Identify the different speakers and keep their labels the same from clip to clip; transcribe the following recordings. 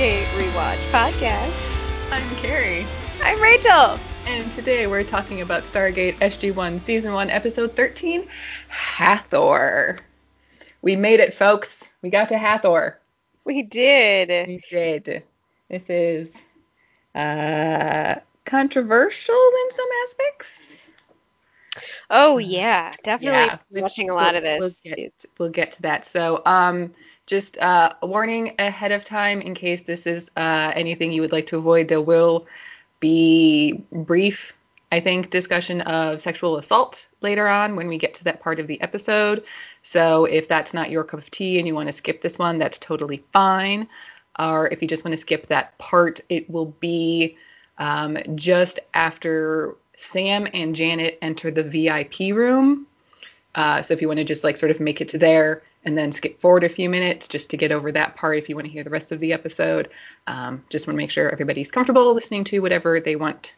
Speaker 1: Stargate rewatch podcast.
Speaker 2: I'm Carrie,
Speaker 1: I'm Rachel.
Speaker 2: and today we're talking about Stargate SG-1 Season 1, Episode 13, Hathor. We made it, folks. We got to Hathor.
Speaker 1: We did.
Speaker 2: We did. This is uh, controversial in some aspects.
Speaker 1: Oh yeah, definitely
Speaker 2: Yeah,
Speaker 1: watching a lot of this.
Speaker 2: We'll get, we'll get to that. So, um, just uh, a warning ahead of time in case this is uh, anything you would like to avoid. There will be brief, I think, discussion of sexual assault later on when we get to that part of the episode. So, if that's not your cup of tea and you want to skip this one, that's totally fine. Or if you just want to skip that part, it will be um, just after Sam and Janet enter the VIP room. Uh, so if you want to just like sort of make it to there and then skip forward a few minutes just to get over that part if you want to hear the rest of the episode, um, just want to make sure everybody's comfortable listening to whatever they want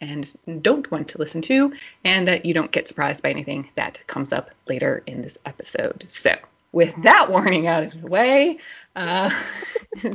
Speaker 2: and don't want to listen to, and that you don't get surprised by anything that comes up later in this episode. So with that warning out of the way, uh,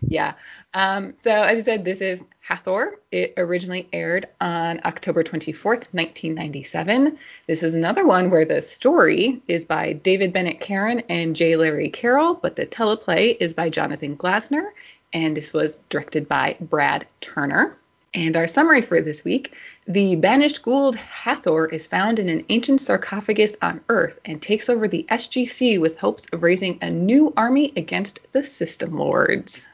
Speaker 2: yeah. Um, so as I said, this is Hathor. It originally aired on October 24th, 1997. This is another one where the story is by David Bennett Carren and J. Larry Carroll, but the teleplay is by Jonathan Glassner, and this was directed by Brad Turner. And our summary for this week the banished Goa'uld Hathor is found in an ancient sarcophagus on Earth and takes over the SGC with hopes of raising a new army against the System Lords.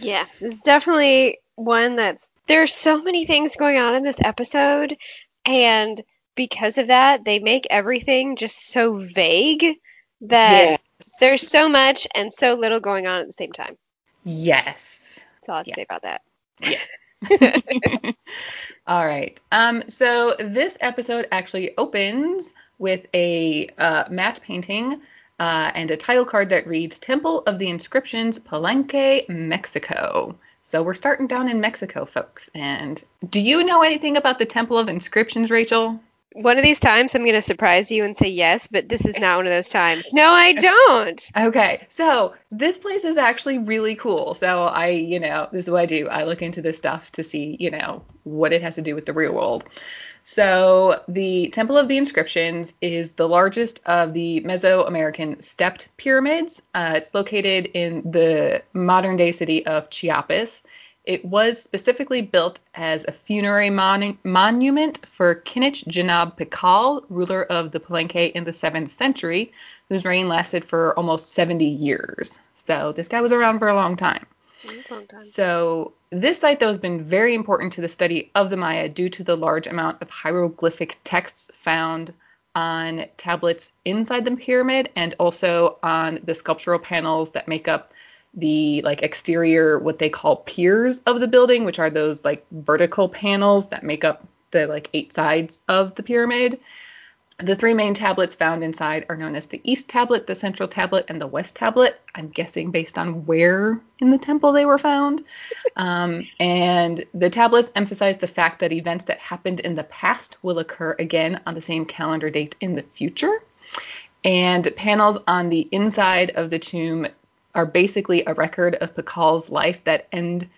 Speaker 1: Yeah, it's definitely one that's there's so many things going on in this episode, and because of that, they make everything just so vague that there's so much and so little going on at the same time.
Speaker 2: Yes.
Speaker 1: That's all I have to
Speaker 2: Yeah.
Speaker 1: say about that.
Speaker 2: All right. Um, so this episode actually opens with a uh, matte painting uh, and a title card that reads Temple of the Inscriptions, Palenque, Mexico. So we're starting down in Mexico, folks. And do you know anything about the Temple of Inscriptions, Rachel?
Speaker 1: One of these times I'm going to surprise you and say yes, but this is not one of those times. No, I don't.
Speaker 2: Okay, so this place is actually really cool. So I, you know, this is what I do. I look into this stuff to see, you know, what it has to do with the real world. So the Temple of the Inscriptions is the largest of the Mesoamerican stepped pyramids. Uh, it's located in the modern day city of Chiapas. It was specifically built as a funerary mon- monument for Kinich Janab Pakal, ruler of the Palenque in the 7th century, whose reign lasted for almost 70 years. So this guy was around for a long time.
Speaker 1: A long time.
Speaker 2: So this site, though, has been very important to the study of the Maya due to the large amount of hieroglyphic texts found on tablets inside the pyramid and also on the sculptural panels that make up the like exterior what they call piers of the building which are those like vertical panels that make up the like eight sides of the pyramid the three main tablets found inside are known as the East Tablet, the Central Tablet, and the West Tablet. I'm guessing based on where in the temple they were found. Um, and the tablets emphasize the fact that events that happened in the past will occur again on the same calendar date in the future. And panels on the inside of the tomb are basically a record of Pakal's life that end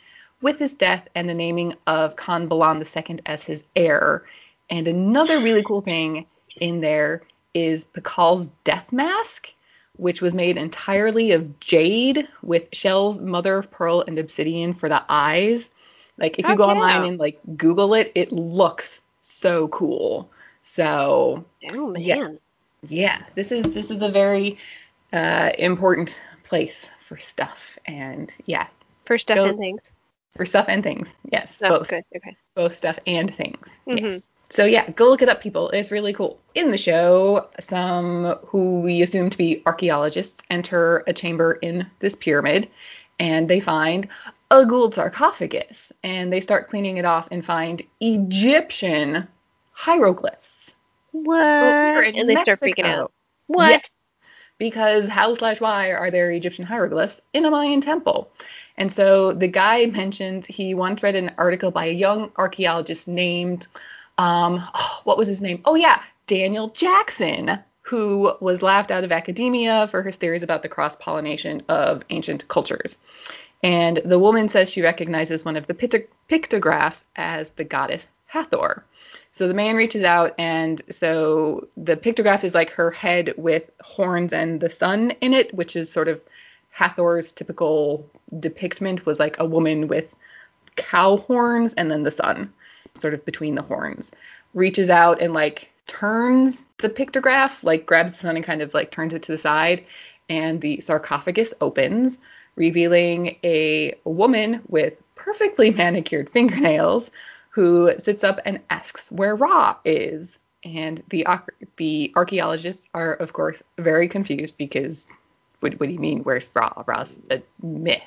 Speaker 2: with his death and the naming of Kan Bahlam II as his heir. And another really cool thing in there is Pakal's death mask, which was made entirely of jade with shells, mother of pearl, and obsidian for the eyes. Like if you go
Speaker 1: yeah.
Speaker 2: online and like Google it, it looks so cool. So
Speaker 1: Oh man.
Speaker 2: Yeah. yeah, this is this is a very uh, important place for stuff, and yeah,
Speaker 1: For stuff
Speaker 2: Go-
Speaker 1: and things.
Speaker 2: for stuff and things. Yes,
Speaker 1: Oh,
Speaker 2: both
Speaker 1: good. Okay.
Speaker 2: both stuff and things.
Speaker 1: Mhm.
Speaker 2: Yes. So yeah, go look it up, people. It's really cool. In the show, some who we assume to be archaeologists enter a chamber in this pyramid, and they find a Goa'uld sarcophagus, and they start cleaning it off and find Egyptian hieroglyphs.
Speaker 1: What?
Speaker 2: Well, in
Speaker 1: and they start freaking out. What?
Speaker 2: Yes. Because how slash why are there Egyptian hieroglyphs in a Mayan temple? And so the guy mentioned he once read an article by a young archaeologist named, um, oh, what was his name? Oh yeah, Daniel Jackson, who was laughed out of academia for his theories about the cross pollination of ancient cultures. And the woman says she recognizes one of the pictographs as the goddess Hathor. So the man reaches out, and so the pictograph is like her head with horns and the sun in it, which is sort of Hathor's typical depictment was like a woman with cow horns and then the sun, sort of between the horns. Reaches out and like turns the pictograph, like grabs the sun and kind of like turns it to the side, and the sarcophagus opens, revealing a woman with perfectly manicured fingernails who sits up and asks where Ra is. And the the archaeologists are, of course, very confused because what, what do you mean? Where's Ra? Ra's a myth.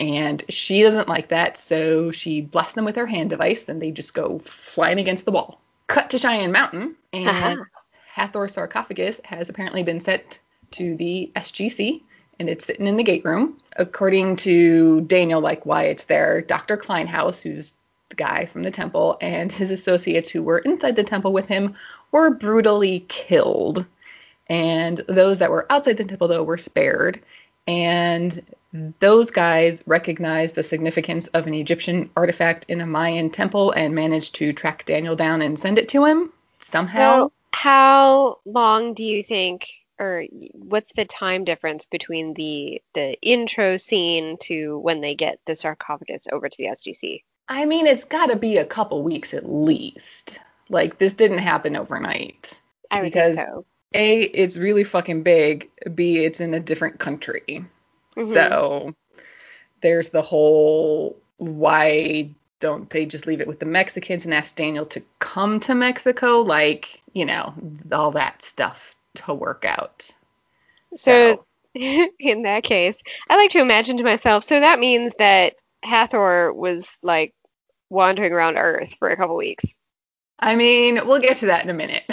Speaker 2: And she doesn't like that, so she blasts them with her hand device, and they just go flying against the wall. Cut to Cheyenne Mountain, and uh-huh. Hathor's sarcophagus has apparently been sent to the SGC, and it's sitting in the gate room. According to Daniel, like why it's there, Dr. Kleinhaus, who's guy from the temple, and his associates who were inside the temple with him were brutally killed. And those that were outside the temple, though, were spared. And those guys recognized the significance of an Egyptian artifact in a Mayan temple and managed to track Daniel down and send it to him somehow.
Speaker 1: So how long do you think or what's the time difference between the the intro scene to when they get the sarcophagus over to the SGC?
Speaker 2: I mean, it's got to be a couple weeks at least. Like this didn't happen overnight.
Speaker 1: I because so.
Speaker 2: A, it's really fucking big. B, it's in a different country. Mm-hmm. So there's the whole why don't they just leave it with the Mexicans and ask Daniel to come to Mexico? Like, you know, all that stuff to work out.
Speaker 1: So, so. in that case, I like to imagine to myself, so that means that Hathor was like wandering around Earth for a couple weeks.
Speaker 2: I mean, we'll get to that in a minute.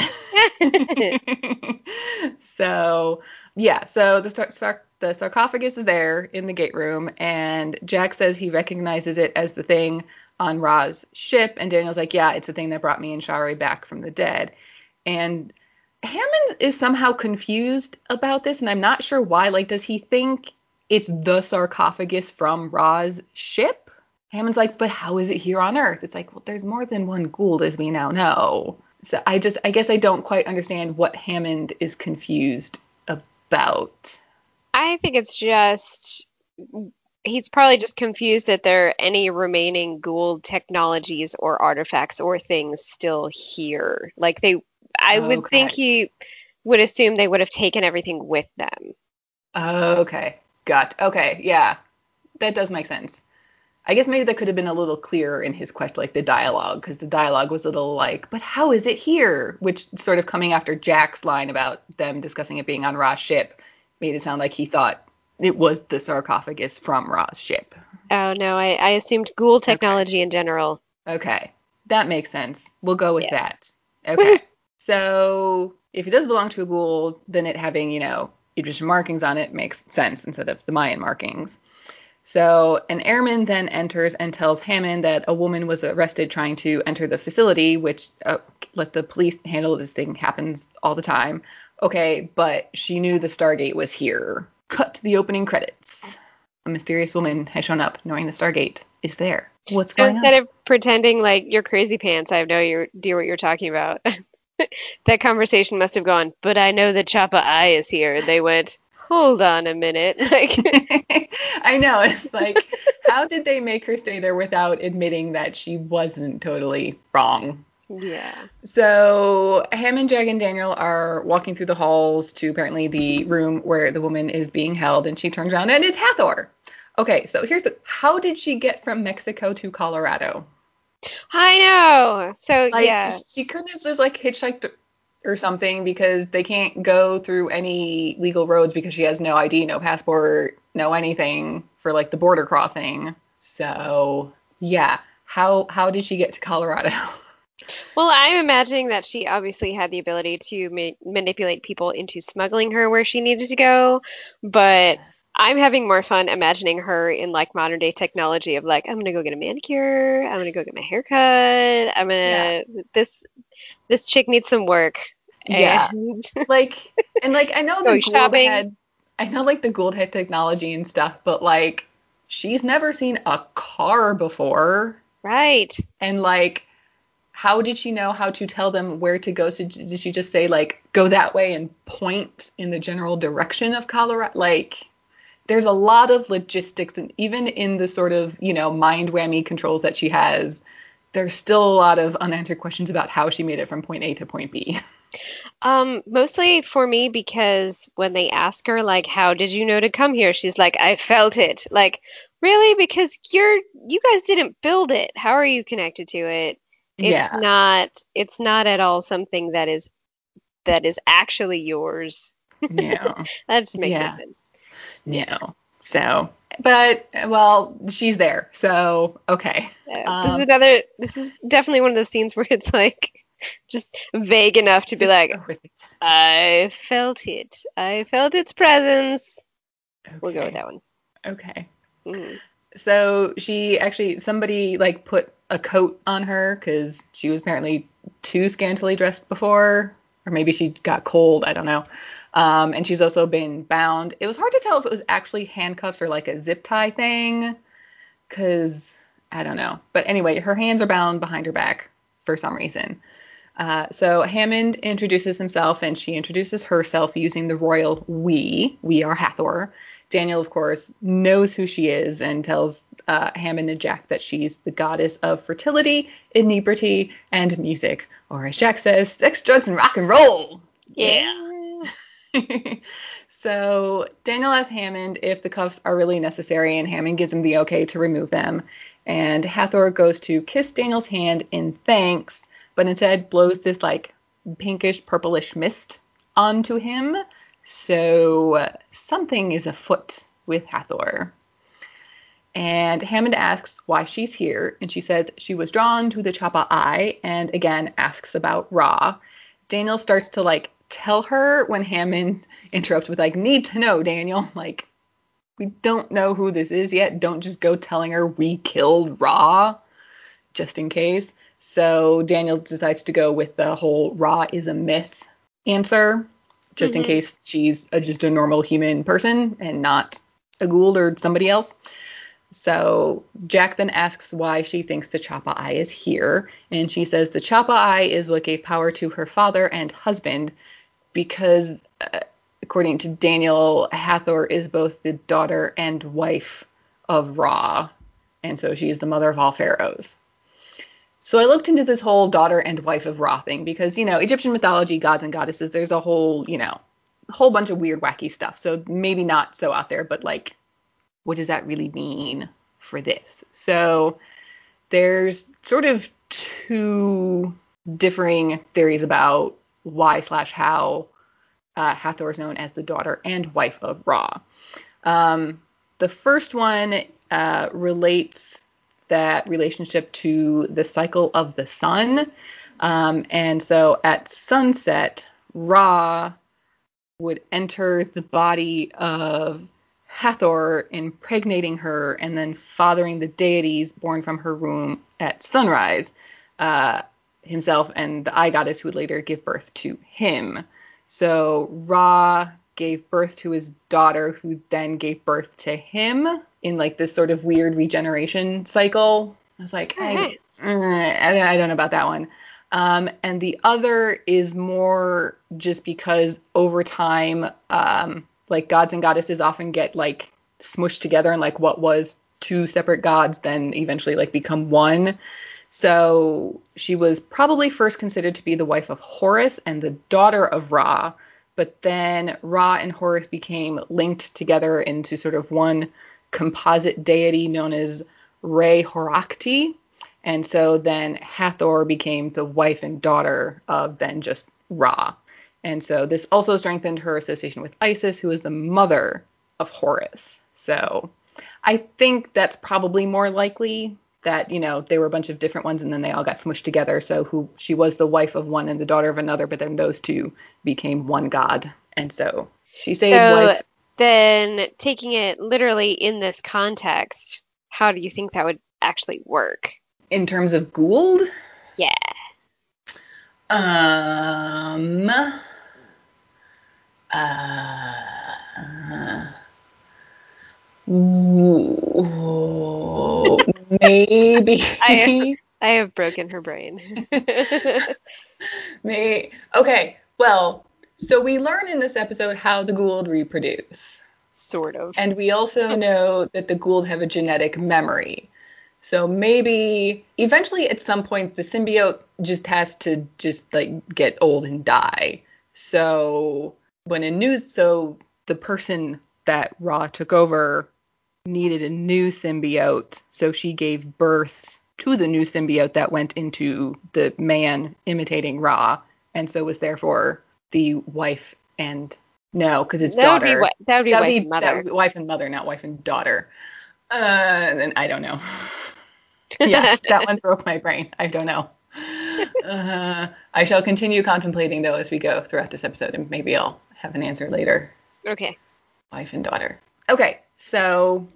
Speaker 2: so, yeah, so the, sar- the sarcophagus is there in the gate room, and Jack says he recognizes it as the thing on Ra's ship, and Daniel's like, yeah, it's the thing that brought me and Sha're back from the dead. And Hammond is somehow confused about this, and I'm not sure why. Like, does he think it's the sarcophagus from Ra's ship? Hammond's like, but how is it here on Earth? It's like, well, there's more than one Goa'uld, as we now know. So I just, I guess I don't quite understand what Hammond is confused about.
Speaker 1: I think it's just, he's probably just confused that there are any remaining Goa'uld technologies or artifacts or things still here. Like they, I would think he would assume they would have taken everything with them.
Speaker 2: Okay. Got. Okay. Yeah. That does make sense. I guess maybe that could have been a little clearer in his question, like the dialogue, because the dialogue was a little like, but how is it here? Which sort of coming after Jack's line about them discussing it being on Ra's ship made it sound like he thought it was the sarcophagus from Ra's ship.
Speaker 1: Oh no, I, I assumed Goa'uld technology
Speaker 2: okay.
Speaker 1: in general.
Speaker 2: Okay, that makes sense. We'll go with yeah. that. Okay, so if it does belong to a Goa'uld, then it having you know Egyptian markings on it makes sense instead of the Mayan markings. So an airman then enters and tells Hammond that a woman was arrested trying to enter the facility, which uh, let the police handle this thing happens all the time. Okay, but she knew the Stargate was here. Cut to the opening credits. A mysterious woman has shown up, knowing the Stargate is there. What's
Speaker 1: so
Speaker 2: going
Speaker 1: instead
Speaker 2: on?
Speaker 1: Instead of pretending like you're crazy pants, I have no idea what you're talking about. that conversation must have gone, but I know that Chappa'ai is here. They went, hold on a minute. Like
Speaker 2: I know. It's like, how did they make her stay there without admitting that she wasn't totally wrong?
Speaker 1: Yeah.
Speaker 2: So Hammond, Jack, and Daniel are walking through the halls to apparently the room where the woman is being held, and she turns around and it's Hathor. Okay, so here's the how did she get from Mexico to Colorado?
Speaker 1: I know. So
Speaker 2: like,
Speaker 1: yeah.
Speaker 2: She couldn't have just like hitchhiked or something because they can't go through any legal roads because she has no ID, no passport, no anything for like the border crossing. So yeah, how how did she get to Colorado?
Speaker 1: Well, I'm imagining that she obviously had the ability to ma- manipulate people into smuggling her where she needed to go, but I'm having more fun imagining her in like modern day technology of like I'm gonna go get a manicure, I'm gonna go get my hair cut, I'm gonna yeah. this this chick needs some work
Speaker 2: Yeah.
Speaker 1: And
Speaker 2: like and like I know the
Speaker 1: Goa'uld
Speaker 2: had I know like the Goa'uld had technology and stuff, but like she's never seen a car before.
Speaker 1: right.
Speaker 2: And like how did she know how to tell them where to go? So did she just say like go that way and point in the general direction of Colorado? Like there's a lot of logistics and even in the sort of, you know, mind whammy controls that she has, there's still a lot of unanswered questions about how she made it from point A to point B.
Speaker 1: Um, mostly for me because when they ask her like, "How did you know to come here?" She's like, "I felt it." Like, really? Because you're you guys didn't build it. How are you connected to it? It's
Speaker 2: yeah.
Speaker 1: not it's not at all something that is that is actually yours.
Speaker 2: Yeah.
Speaker 1: That just makes
Speaker 2: Yeah.
Speaker 1: no sense.
Speaker 2: No. So, but well, she's there. So, okay.
Speaker 1: This
Speaker 2: Um,
Speaker 1: is another this is definitely one of those scenes where it's like just vague enough to be like,
Speaker 2: go with it.
Speaker 1: I felt it. I felt its presence. We'll go with that one.
Speaker 2: Okay.
Speaker 1: Mhm.
Speaker 2: So she actually somebody like put a coat on her because she was apparently too scantily dressed before, or maybe she got cold. I don't know. Um, and she's also been bound. It was hard to tell if it was actually handcuffs or like a zip tie thing, because I don't know. But anyway, her hands are bound behind her back for some reason. Uh, so Hammond introduces himself and she introduces herself using the royal we. We are Hathor. Daniel, of course, knows who she is and tells uh, Hammond and Jack that she's the goddess of fertility, inebriety, and music. Or as Jack says, sex, drugs, and rock and roll. Yeah. so Daniel asks Hammond if the cuffs are really necessary, and Hammond gives him the okay to remove them. And Hathor goes to kiss Daniel's hand in thanks, but instead blows this like pinkish purplish mist onto him. So something is afoot with Hathor. And Hammond asks why she's here, and she says she was drawn to the Chappa'ai, and again asks about Ra. Daniel starts to like tell her when Hammond interrupts with like, need to know, Daniel. Like, we don't know who this is yet. Don't just go telling her we killed Ra, just in case. So Daniel decides to go with the whole Ra is a myth answer, just in
Speaker 1: Mhm.
Speaker 2: case she's a, just a normal human person and not a Goa'uld or somebody else. So Jack then asks why she thinks the Chappa'ai is here, and she says the Chappa'ai is what gave power to her father and husband, because uh, according to Daniel, Hathor is both the daughter and wife of Ra, and so she is the mother of all pharaohs. So I looked into this whole daughter and wife of Ra thing because you know Egyptian mythology, gods and goddesses, there's a whole you know whole bunch of weird wacky stuff. So maybe not so out there, but like what does that really mean for this? So there's sort of two differing theories about why slash how uh, Hathor is known as the daughter and wife of Ra. Um, the first one uh, relates that relationship to the cycle of the sun. Um, and so at sunset, Ra would enter the body of Hathor, impregnating her and then fathering the deities born from her womb at sunrise, uh, himself and the eye goddess who would later give birth to him. So Ra gave birth to his daughter, who then gave birth to him in like this sort of weird regeneration cycle. I was like, I, mm, I, don't- I don't know about that one. Um, and the other is more just because over time, um, like gods and goddesses often get like smushed together and like what was two separate gods then eventually like become one. So she was probably first considered to be the wife of Horus and the daughter of Ra, but then Ra and Horus became linked together into sort of one composite deity known as Re Horakti. And so then Hathor became the wife and daughter of then just Ra. And so this also strengthened her association with Isis, who is the mother of Horus. So I think that's probably more likely that, you know, they were a bunch of different ones and then they all got smushed together. So who she was the wife of one and the daughter of another, but then those two became one god. And so she stayed
Speaker 1: So
Speaker 2: wife.
Speaker 1: then, taking it literally in this context, how do you think that would actually work?
Speaker 2: In terms of Goa'uld,
Speaker 1: Yeah.
Speaker 2: Um. Maybe.
Speaker 1: I- I have broken her brain.
Speaker 2: May okay. Well, so we learn in this episode how the Goa'uld reproduce.
Speaker 1: sort of.
Speaker 2: And we also know that the Goa'uld have a genetic memory. So maybe eventually at some point the symbiote just has to just like get old and die. So when a new so the person that Ra took over needed a new symbiote, so she gave birth to the new symbiote that went into the man imitating Ra, and so was therefore the wife and no, because it's
Speaker 1: that would be
Speaker 2: daughter.
Speaker 1: that would be
Speaker 2: That'd
Speaker 1: wife
Speaker 2: be-
Speaker 1: and mother.
Speaker 2: that would be wife and mother, not wife and daughter. Uh, and I don't know. yeah, that one broke my brain. I don't know. Uh, I shall continue contemplating though as we go throughout this episode, and maybe I'll have an answer later.
Speaker 1: okay.
Speaker 2: Wife and daughter. Okay, so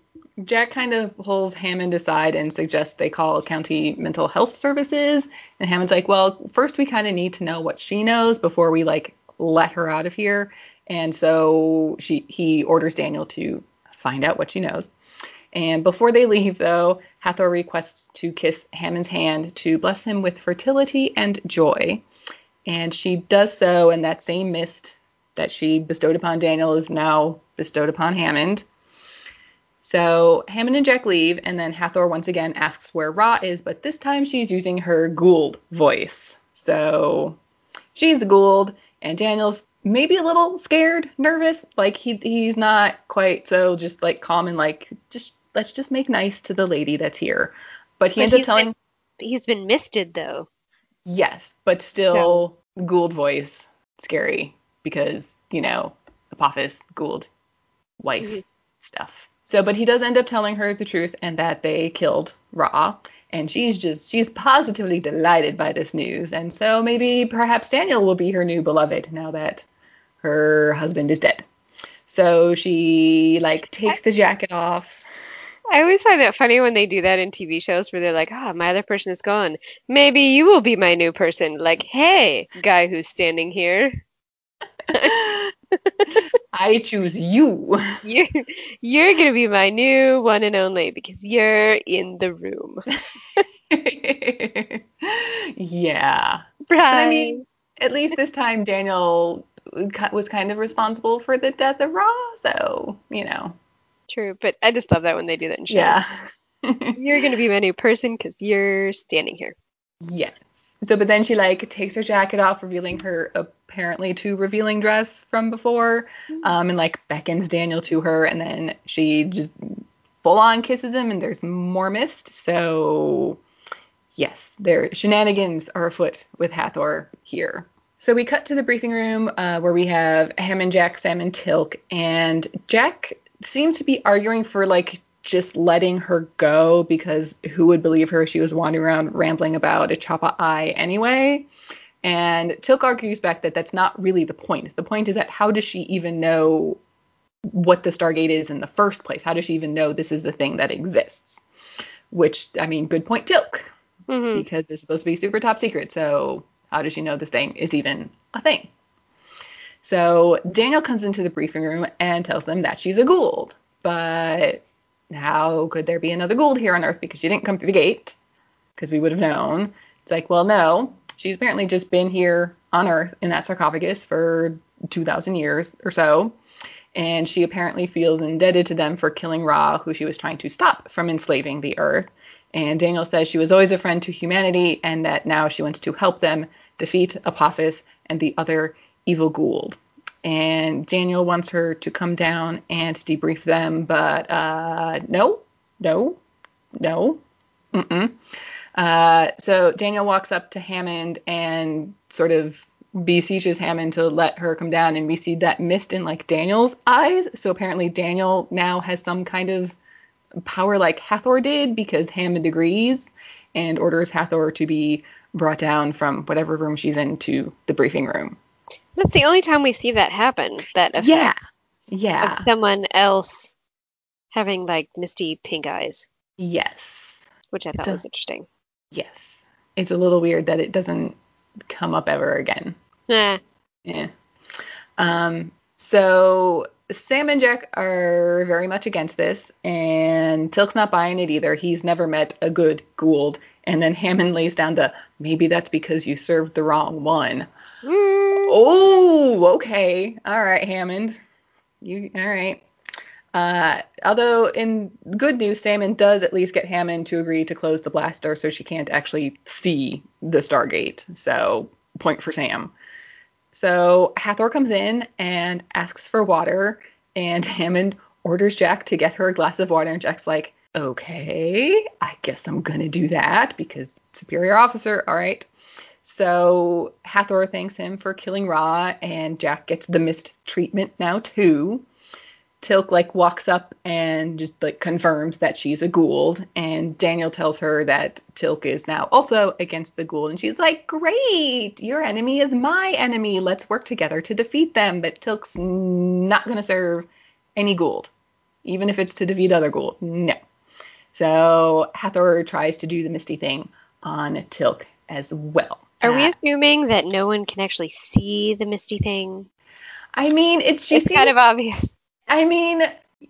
Speaker 2: Jack kind of pulls Hammond aside and suggests they call county mental health services. And Hammond's like, well, first we kind of need to know what she knows before we like let her out of here. And so she he orders Daniel to find out what she knows. And before they leave, though, Hathor requests to kiss Hammond's hand to bless him with fertility and joy. And she does so, and that same mist that she bestowed upon Daniel is now bestowed upon Hammond. So Hammond and Jack leave, and then Hathor once again asks where Ra is, but this time she's using her Goa'uld voice. So she's the Goa'uld, and Daniel's maybe a little scared, nervous. Like he he's not quite so just like calm and like just let's just make nice to the lady that's here. But he
Speaker 1: But
Speaker 2: ends up telling
Speaker 1: He's been misted though.
Speaker 2: yes, but still Goa'uld voice scary because you know Apophis Goa'uld wife
Speaker 1: Mhm.
Speaker 2: stuff. So, but he does end up telling her the truth and that they killed Ra, and she's just she's positively delighted by this news, and so maybe perhaps Daniel will be her new beloved now that her husband is dead. So she like takes the jacket off.
Speaker 1: I always find that funny when they do that in TV shows where they're like, ah, my other person is gone. Maybe you will be my new person. Like, hey, guy who's standing here.
Speaker 2: I choose you.
Speaker 1: You're, you're going to be my new one and only because you're in the room.
Speaker 2: yeah.
Speaker 1: Right.
Speaker 2: I mean, at least this time Daniel was kind of responsible for the death of Ra, so you know.
Speaker 1: True, but I just love that when they do that in shows.
Speaker 2: Yeah.
Speaker 1: You're going to be my new person because you're standing here.
Speaker 2: yes. So, but then she like takes her jacket off, revealing her apparently too revealing dress from before, um, and like beckons Daniel to her, and then she just full on kisses him, and there's more mist. So, yes, their shenanigans are afoot with Hathor here. So we cut to the briefing room uh, where we have Hammond, Jack, Sam, and Teal'c, and Jack seems to be arguing for like just letting her go because who would believe her? If she was wandering around rambling about a Chappa'ai anyway. And Teal'c argues back that that's not really the point. The point is that how does she even know what the Stargate is in the first place? How does she even know this is the thing that exists? Which, I mean, good point, Teal'c,
Speaker 1: hmm
Speaker 2: because it's supposed to be super top secret. So how does she know this thing is even a thing? So Daniel comes into the briefing room and tells them that she's a Goa'uld. But how could there be another Goa'uld here on Earth? Because she didn't come through the gate, because we would have known. It's like, well, no. She's apparently just been here on Earth in that sarcophagus for 2,000 years or so. And she apparently feels indebted to them for killing Ra, who she was trying to stop from enslaving the Earth. And Daniel says she was always a friend to humanity and that now she wants to help them defeat Apophis and the other evil Goa'uld. And Daniel wants her to come down and debrief them, but uh, no, no, no, mm-mm. Uh, so Daniel walks up to Hammond and sort of beseeches Hammond to let her come down, and we see that mist in like Daniel's eyes. So apparently Daniel now has some kind of power like Hathor did because Hammond agrees and orders Hathor to be brought down from whatever room she's in to the briefing room.
Speaker 1: That's the only time we see that happen. That effect
Speaker 2: Yeah. Yeah.
Speaker 1: of someone else having like misty pink eyes,
Speaker 2: Yes.
Speaker 1: which I thought
Speaker 2: a-
Speaker 1: was interesting.
Speaker 2: Yes. It's a little weird that it doesn't come up ever again.
Speaker 1: Eh,
Speaker 2: Yeah. Um, so Sam and Jack are very much against this, and Teal'c's not buying it either. He's never met a good Goa'uld. And then Hammond lays down the maybe that's because you served the wrong one.
Speaker 1: Mm.
Speaker 2: Oh, okay. All right, Hammond. You all right. Uh, although in good news, Salmon does at least get Hammond to agree to close the blaster so she can't actually see the Stargate. So point for Sam. So Hathor comes in and asks for water, and Hammond orders Jack to get her a glass of water, and Jack's like, okay, I guess I'm gonna do that because superior officer, all right. So Hathor thanks him for killing Ra, and Jack gets the mist treatment now too. Teal'c like walks up and just like confirms that she's a Goa'uld, and Daniel tells her that Teal'c is now also against the Goa'uld, and she's like, "Great, your enemy is my enemy. Let's work together to defeat them." But Teal'c's not gonna serve any Goa'uld, even if it's to defeat other Goa'uld. No. So Hathor tries to do the Misty thing on Teal'c as well.
Speaker 1: Are we assuming that no one can actually see the misty thing?
Speaker 2: I mean, it's she
Speaker 1: it's
Speaker 2: seems
Speaker 1: kind of obvious.
Speaker 2: I mean,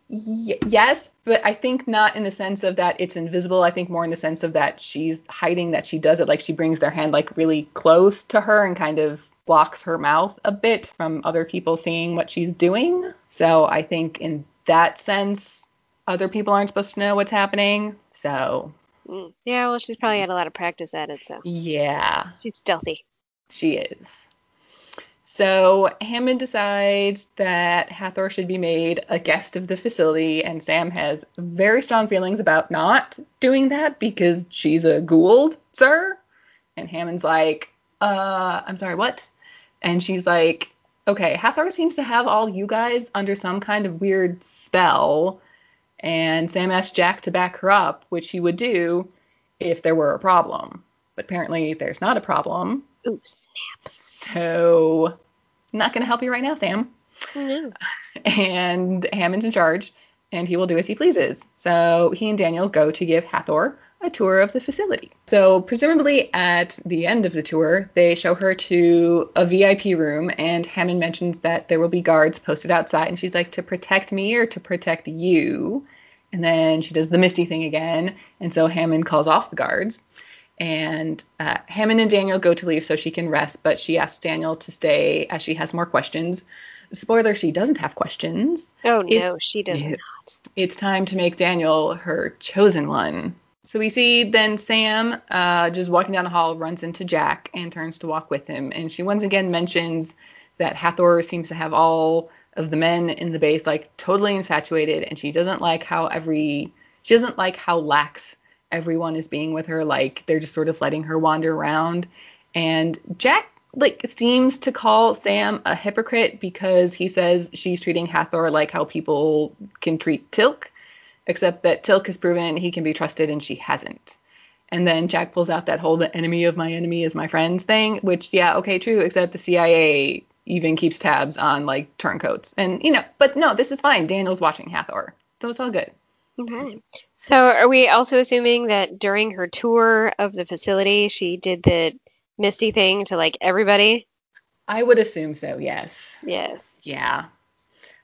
Speaker 2: y- yes, but I think not in the sense of that it's invisible. I think more in the sense of that she's hiding that she does it. Like she brings their hand like really close to her and kind of blocks her mouth a bit from other people seeing what she's doing. So I think in that sense, other people aren't supposed to know what's happening. So
Speaker 1: Mm. Yeah, well, she's probably had a lot of practice at it, so
Speaker 2: yeah,
Speaker 1: she's stealthy.
Speaker 2: She is. So Hammond decides that Hathor should be made a guest of the facility, and Sam has very strong feelings about not doing that because she's a Goa'uld, sir. And Hammond's like, uh, I'm sorry, what? And she's like, okay, Hathor seems to have all you guys under some kind of weird spell. And Sam asked Jack to back her up, which he would do if there were a problem. But apparently there's not a problem.
Speaker 1: Oops.
Speaker 2: So, not going to help you right now, Sam.
Speaker 1: No.
Speaker 2: And Hammond's in charge, and he will do as he pleases. So, he and Daniel go to give Hathor a tour of the facility. So, presumably at the end of the tour, they show her to a VIP room, and Hammond mentions that there will be guards posted outside, and she's like, to protect me or to protect you? And then she does the Misty thing again, and so Hammond calls off the guards and uh, Hammond and Daniel go to leave so she can rest, but she asks Daniel to stay as she has more questions. Spoiler: she doesn't have questions.
Speaker 1: Oh no,
Speaker 2: It's-
Speaker 1: she does
Speaker 2: yeah.
Speaker 1: not.
Speaker 2: It's time to make Daniel her chosen one. So we see then Sam, uh, just walking down the hall, runs into Jack and turns to walk with him, and she once again mentions that Hathor seems to have all of the men in the base like totally infatuated, and she doesn't like how every she doesn't like how lax everyone is being with her. Like they're just sort of letting her wander around. And jack like seems to call sam a hypocrite because he says she's treating hathor like how people can treat Teal'c except that Teal'c has proven he can be trusted and she hasn't and then jack pulls out that whole the enemy of my enemy is my friends thing which yeah okay true except the cia even keeps tabs on like turncoats and you know but no this is fine daniel's watching hathor so it's all good
Speaker 1: Okay. So are we also assuming that during her tour of the facility, she did the Misty thing to like everybody?
Speaker 2: i would assume so yes
Speaker 1: Yeah.
Speaker 2: Yeah.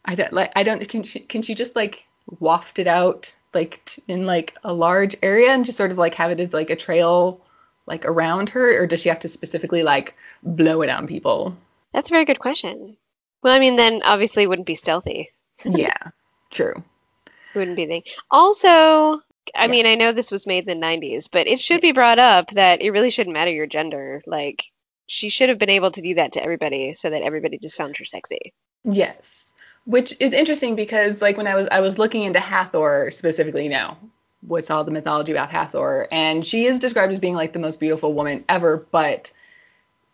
Speaker 2: I don't like I don't can she can she just like waft it out like t- in like a large area and just sort of like have it as like a trail like around her or does she have to specifically like blow it on people?
Speaker 1: That's a very good question. Well, I mean, then obviously it wouldn't be stealthy.
Speaker 2: yeah. True.
Speaker 1: Wouldn't be the thing. Also, I
Speaker 2: Yeah.
Speaker 1: mean, I know this was made in the 90s, but it should be brought up that it really shouldn't matter your gender. Like, she should have been able to do that to everybody so that everybody just found her sexy.
Speaker 2: Yes. Which is interesting because like when I was I was looking into Hathor specifically now, what's all the mythology about Hathor, and she is described as being like the most beautiful woman ever, but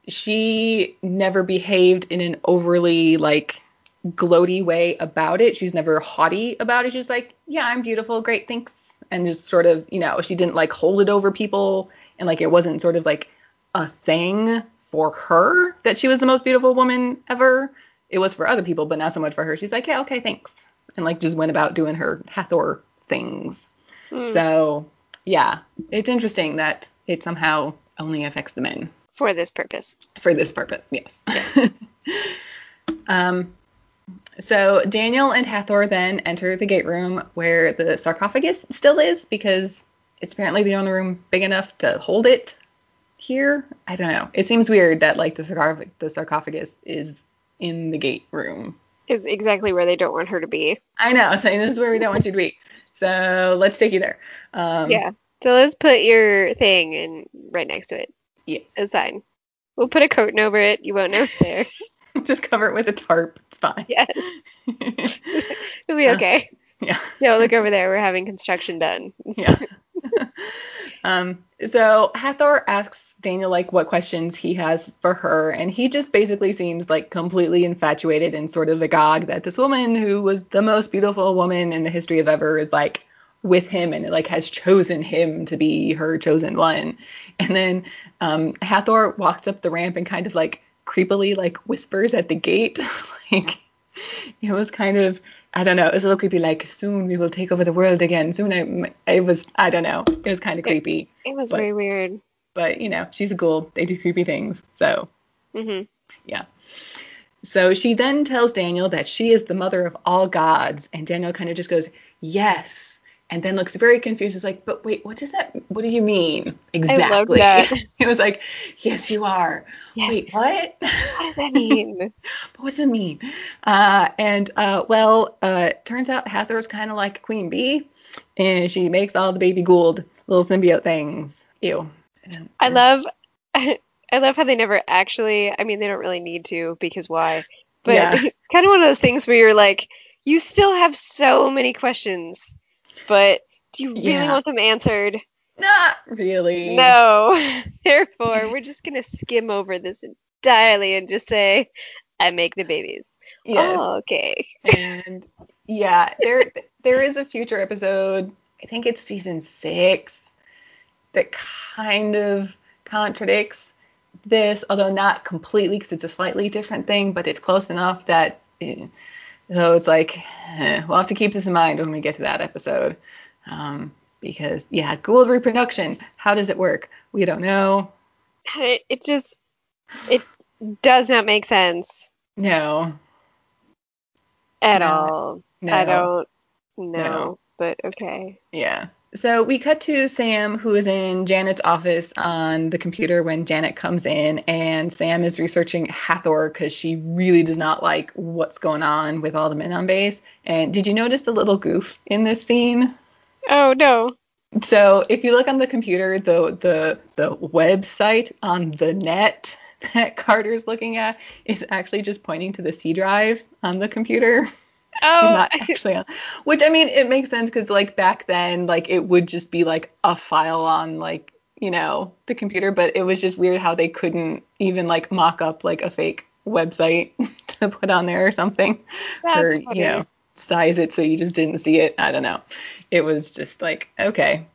Speaker 2: she never behaved in an overly like gloaty way about it. She's never haughty about it. She's like, yeah, I'm beautiful, great, thanks. And just sort of, you know, she didn't like hold it over people and like it wasn't sort of like a thing for her that she was the most beautiful woman ever. It was for other people, but not so much for her. She's like, yeah, okay, thanks. And like just went about doing her Hathor things.
Speaker 1: Hmm.
Speaker 2: So, yeah, it's interesting that it somehow only affects the men
Speaker 1: For this purpose.
Speaker 2: for this purpose. Yes. um, so Daniel and Hathor then enter the gate room where the sarcophagus still is because it's apparently the only room big enough to hold it here. I don't know. It seems weird that like the, sarcoph- the sarcophagus is in the gate room.
Speaker 1: Is exactly where they don't want her to be.
Speaker 2: I know. Saying this is where we don't want you to be. So let's take you there. Um,
Speaker 1: yeah. So let's put your thing in right next to it.
Speaker 2: Yes.
Speaker 1: It's fine. We'll put a curtain over it. You won't know it's there.
Speaker 2: Just cover it with a tarp. It's fine.
Speaker 1: yes. It'll be
Speaker 2: Uh,
Speaker 1: okay.
Speaker 2: Yeah.
Speaker 1: No, look over there. We're having construction done.
Speaker 2: yeah. um, so Hathor asks Daniel like what questions he has for her, and he just basically seems like completely infatuated and sort of agog that this woman who was the most beautiful woman in the history of ever is like with him and like has chosen him to be her chosen one. And then um, Hathor walks up the ramp and kind of like creepily like whispers at the gate, like it was kind of I don't know. It was a little creepy. Like soon we will take over the world again. Soon I, it was I don't know. It was kind of creepy.
Speaker 1: It was very weird.
Speaker 2: But you know, she's a Goa'uld. They do creepy things. So
Speaker 1: hmm
Speaker 2: yeah. So she then tells Daniel that she is the mother of all gods, and Daniel kind of just goes yes, and then looks very confused. Is like, but wait, what does that? What do you mean exactly?
Speaker 1: I love that.
Speaker 2: it was like, yes, you are.
Speaker 1: Yes.
Speaker 2: Wait, what?
Speaker 1: What does that mean?
Speaker 2: But what does it mean? Uh, and uh, well, uh, turns out Hathor's kind of like Queen Bee, and she makes all the baby Goa'uld little symbiote things. Ew.
Speaker 1: I love I love how they never actually I mean they don't really need to because why? But
Speaker 2: Yeah.
Speaker 1: it's kind of one of those things where you're like you still have so many questions, but do you really
Speaker 2: Yeah.
Speaker 1: want them answered?
Speaker 2: Not really.
Speaker 1: No. Therefore, we're just going to skim over this entirely and just say I make the babies.
Speaker 2: Yes.
Speaker 1: Oh, okay.
Speaker 2: And yeah, there there is a future episode. I think it's season six that kind of contradicts this, although not completely because it's a slightly different thing, but it's close enough that. eh, so it's like eh, we'll have to keep this in mind when we get to that episode, um, because yeah, Goa'uld reproduction. How does it work? We don't know.
Speaker 1: It, it just it does not make sense
Speaker 2: No.
Speaker 1: at
Speaker 2: No.
Speaker 1: all.
Speaker 2: No.
Speaker 1: I don't know,
Speaker 2: No.
Speaker 1: but okay.
Speaker 2: Yeah. So we cut to Sam, who is in Janet's office on the computer when Janet comes in, and Sam is researching Hathor because she really does not like what's going on with all the men on base. And did you notice the little goof in this scene?
Speaker 1: Oh no.
Speaker 2: So if you look on the computer, the the the website on the net that Carter's looking at is actually just pointing to the C drive on the computer.
Speaker 1: Oh,
Speaker 2: She's not actually on. Which I mean, it makes sense because like back then, like it would just be like a file on like you know the computer, but it was just weird how they couldn't even like mock up like a fake website to put on there or something,
Speaker 1: That's
Speaker 2: or
Speaker 1: funny.
Speaker 2: you know size it so you just didn't see it. I don't know. It was just like okay,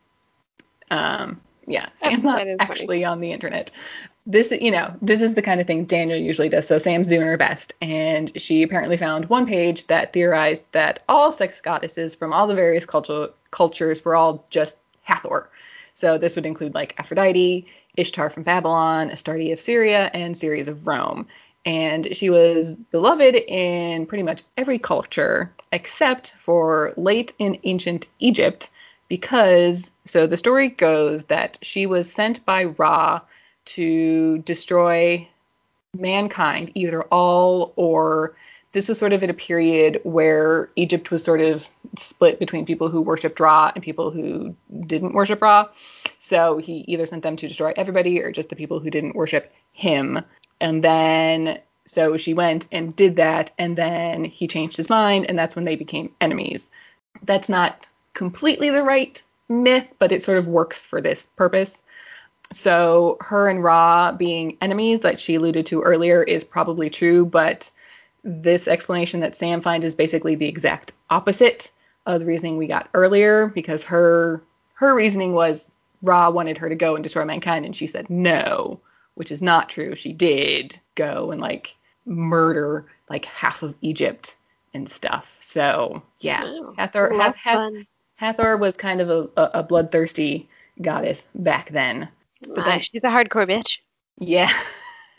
Speaker 2: um, yeah, Sam's
Speaker 1: is funny.
Speaker 2: actually on the internet. This you know this is the kind of thing daniel usually does. So sam's doing her best and she apparently found one page that theorized that all sex goddesses from all the various cultural cultures were all just hathor. So this would include like aphrodite ishtar from babylon astarte of syria and ceres of rome. And she was beloved in pretty much every culture except for late in ancient egypt because so the story goes that she was sent by ra to destroy mankind, either all or this was sort of at a period where Egypt was sort of split between people who worshipped Ra and people who didn't worship Ra. So he either sent them to destroy everybody or just the people who didn't worship him. And then so she went and did that, and then he changed his mind, and that's when they became enemies. That's not completely the right myth, but it sort of works for this purpose. So her and Ra being enemies that she alluded to earlier is probably true, but this explanation that Sam finds is basically the exact opposite of the reasoning we got earlier because her her reasoning was Ra wanted her to go and destroy mankind and she said no, which is not true. She did go and like murder like half of Egypt and stuff. So yeah. Hathor Hath, Hath. Hathor was kind of a, a, bloodthirsty goddess back then. But then-
Speaker 1: she's a hardcore bitch.
Speaker 2: Yeah.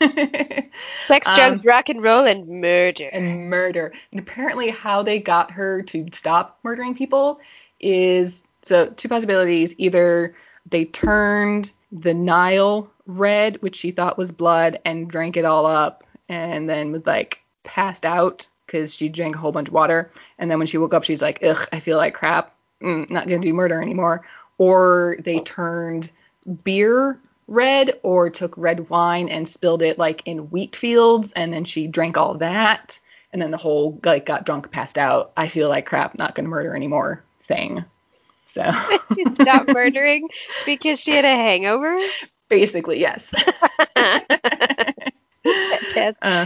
Speaker 1: Sex,
Speaker 2: Um,
Speaker 1: drugs, rock and roll, and murder.
Speaker 2: and murder. And apparently, how they got her to stop murdering people is so two possibilities. Either they turned the Nile red, which she thought was blood, and drank it all up, and then was like passed out because she drank a whole bunch of water. And then when she woke up, she's like, ugh, I feel like crap. Mm, not gonna do murder anymore. Or they turned beer red or took red wine and spilled it like in wheat fields and then she drank all that and then the whole like got drunk passed out i feel like crap not gonna murder anymore thing so
Speaker 1: she stopped murdering because she had a hangover.
Speaker 2: basically yes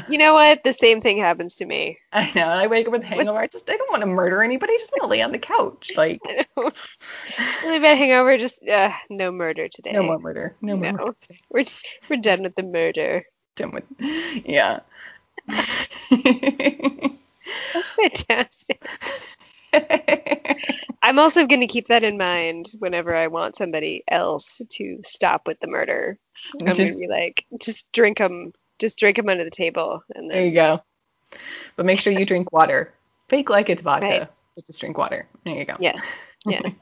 Speaker 1: You know what? The same thing happens to me.
Speaker 2: i know i wake up with a hangover i just i don't want to murder anybody i just want to lay on the couch like
Speaker 1: really bad hangover. Just uh, no murder today.
Speaker 2: no more murder no more
Speaker 1: No.
Speaker 2: murder.
Speaker 1: We're we're done with the murder.
Speaker 2: Done with yeah
Speaker 1: That's fantastic. I'm also going to keep that in mind whenever I want somebody else to stop with the murder. I'm going to be like, just drink them, just drink them under the table, and
Speaker 2: There you go. But make sure you drink water. Fake like it's vodka,
Speaker 1: Right.
Speaker 2: but just drink water. There you go.
Speaker 1: yes, yes,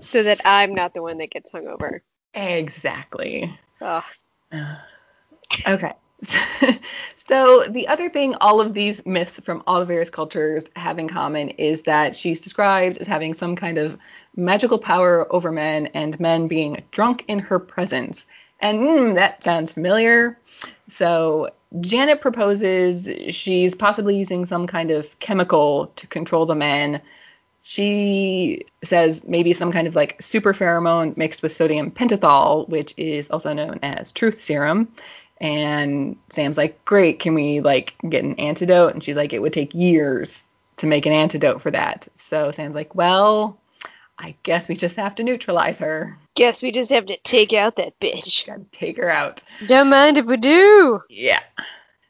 Speaker 1: so that I'm not the one that gets hungover.
Speaker 2: Exactly.
Speaker 1: Oh,
Speaker 2: okay. so the other thing all of these myths from all the various cultures have in common is that she's described as having some kind of magical power over men and men being drunk in her presence. And mm, that sounds familiar. So Janet proposes she's possibly using some kind of chemical to control the men. She says maybe some kind of like super pheromone mixed with sodium pentothal, which is also known as truth serum. And Sam's like, great, can we like get an antidote? And she's like, it would take years to make an antidote for that. So Sam's like, well, I guess we just have to neutralize her.
Speaker 1: guess we just have to take out that bitch.
Speaker 2: Gotta take her out.
Speaker 1: Don't mind if we do.
Speaker 2: Yeah.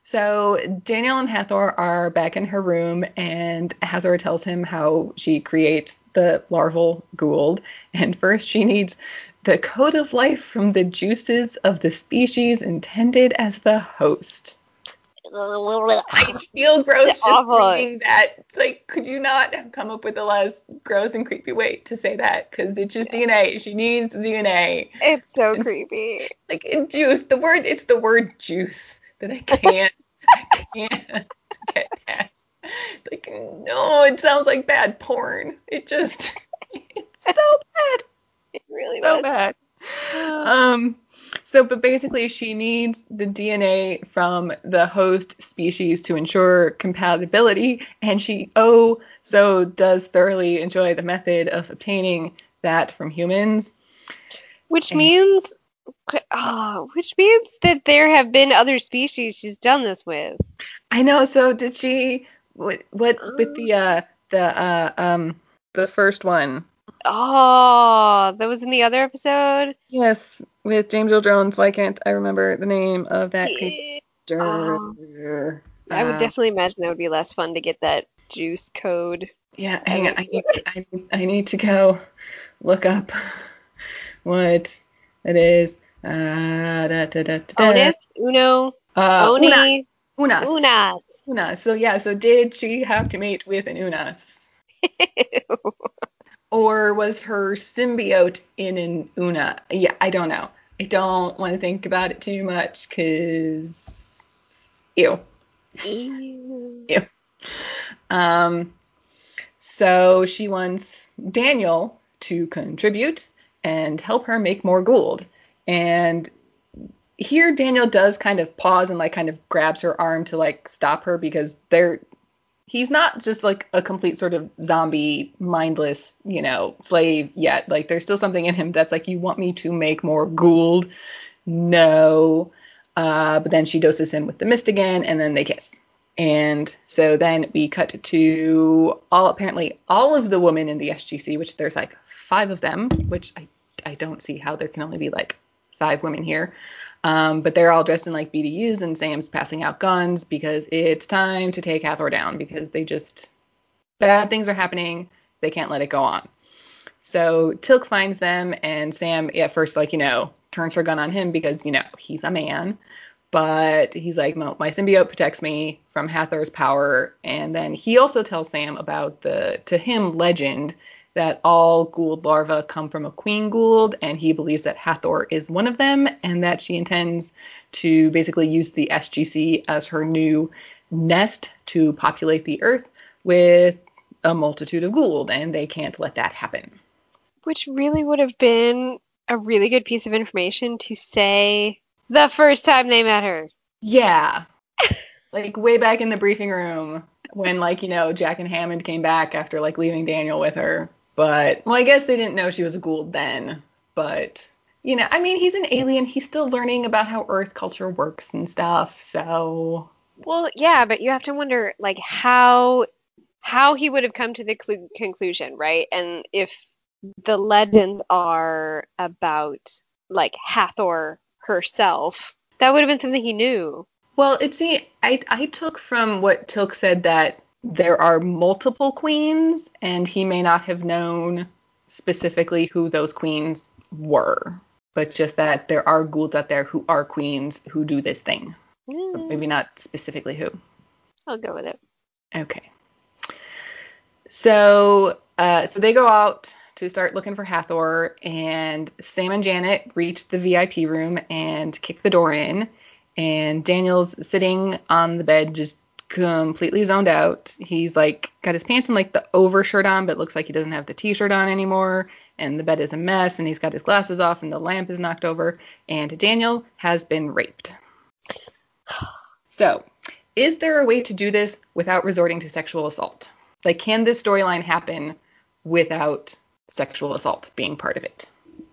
Speaker 2: So Daniel and Hathor are back in her room, and Hathor tells him how she creates the larval Goa'uld. And first, she needs the code of life from the juices of the species intended as the host. I feel gross
Speaker 1: It's
Speaker 2: just
Speaker 1: awful.
Speaker 2: reading that. It's like, could you not have come up with a less gross and creepy way to say that? Because it's just DNA. She needs DNA.
Speaker 1: It's so creepy.
Speaker 2: like in juice. The word it's the word juice that I can't I can't get past. Like no, it sounds like bad porn. It just it's so bad,
Speaker 1: It really
Speaker 2: so
Speaker 1: was.
Speaker 2: bad. Um so but basically she needs the DNA from the host species to ensure compatibility and she oh so does thoroughly enjoy the method of obtaining that from humans.
Speaker 1: Which
Speaker 2: And-
Speaker 1: means, oh, which means that there have been other species she's done this with.
Speaker 2: I know. So did she? What? What with the uh the uh um the first one?
Speaker 1: Oh, that was in the other episode.
Speaker 2: Yes, with James Earl Jones. Why can't I remember the name of that creature?
Speaker 1: Oh. I would
Speaker 2: Uh,
Speaker 1: definitely imagine that would be less fun to get that juice code.
Speaker 2: Yeah, hang on. I need to, I, need- I need to go look up what it is. Uh, da, da, da, da, da.
Speaker 1: Onus, Uno,
Speaker 2: Uh,
Speaker 1: Oni,
Speaker 2: unas. Unas.
Speaker 1: Unas.
Speaker 2: Unas. So yeah. So did she have to mate with an unas? or was her symbiote in an Una? Yeah, I don't know. I don't want to think about it too much because ew.
Speaker 1: Ew.
Speaker 2: Um, so she wants Daniel to contribute and help her make more Goa'uld. And here Daniel does kind of pause and like kind of grabs her arm to like stop her because they're he's not just like a complete sort of zombie mindless you know slave yet. Like there's still something in him that's like you want me to make more Goa'uld no. Uh, but then she doses him with the mist again and then they kiss. And so then we cut to all apparently all of the women in the SGC, which there's like five of them, which I I don't see how there can only be like five women here. Um, but they're all dressed in like BDUs and Sam's passing out guns because it's time to take Hathor down because they just bad things are happening. They can't let it go on. So Teal'c finds them and Sam at first like, you know, turns her gun on him because, you know, he's a man. but he's like, my, my symbiote protects me from Hathor's power. And then he also tells Sam about the, to him, legend that all Goa'uld larvae come from a queen Goa'uld, and he believes that Hathor is one of them, and that she intends to basically use the SGC as her new nest to populate the Earth with a multitude of Goa'uld, and they can't let that happen.
Speaker 1: Which really would have been a really good piece of information to say the first time they met her.
Speaker 2: Yeah. like way back in the briefing room when like, you know, Jack and Hammond came back after like leaving Daniel with her. But well, I guess they didn't know she was a Goa'uld then. But you know, I mean, he's an alien. He's still learning about how Earth culture works and stuff. So.
Speaker 1: Well, yeah, but you have to wonder like how how he would have come to the cl- conclusion, right? And if the legends are about like Hathor herself, that would have been something he knew.
Speaker 2: Well, it's see, I I took from what Teal'c said that there are multiple queens, and he may not have known specifically who those queens were, but just that there are ghouls out there who are queens who do this thing. Mm. maybe not specifically who.
Speaker 1: I'll go with it.
Speaker 2: Okay. So, uh, so they go out to start looking for Hathor, and Sam and Janet reach the VIP room and kick the door in. And Daniel's sitting on the bed, just completely zoned out. He's like got his pants and like the overshirt on, but looks like he doesn't have the t-shirt on anymore. And the bed is a mess, and he's got his glasses off, and the lamp is knocked over. And Daniel has been raped. So, is there a way to do this without resorting to sexual assault? Like, can this storyline happen without sexual assault being part of it?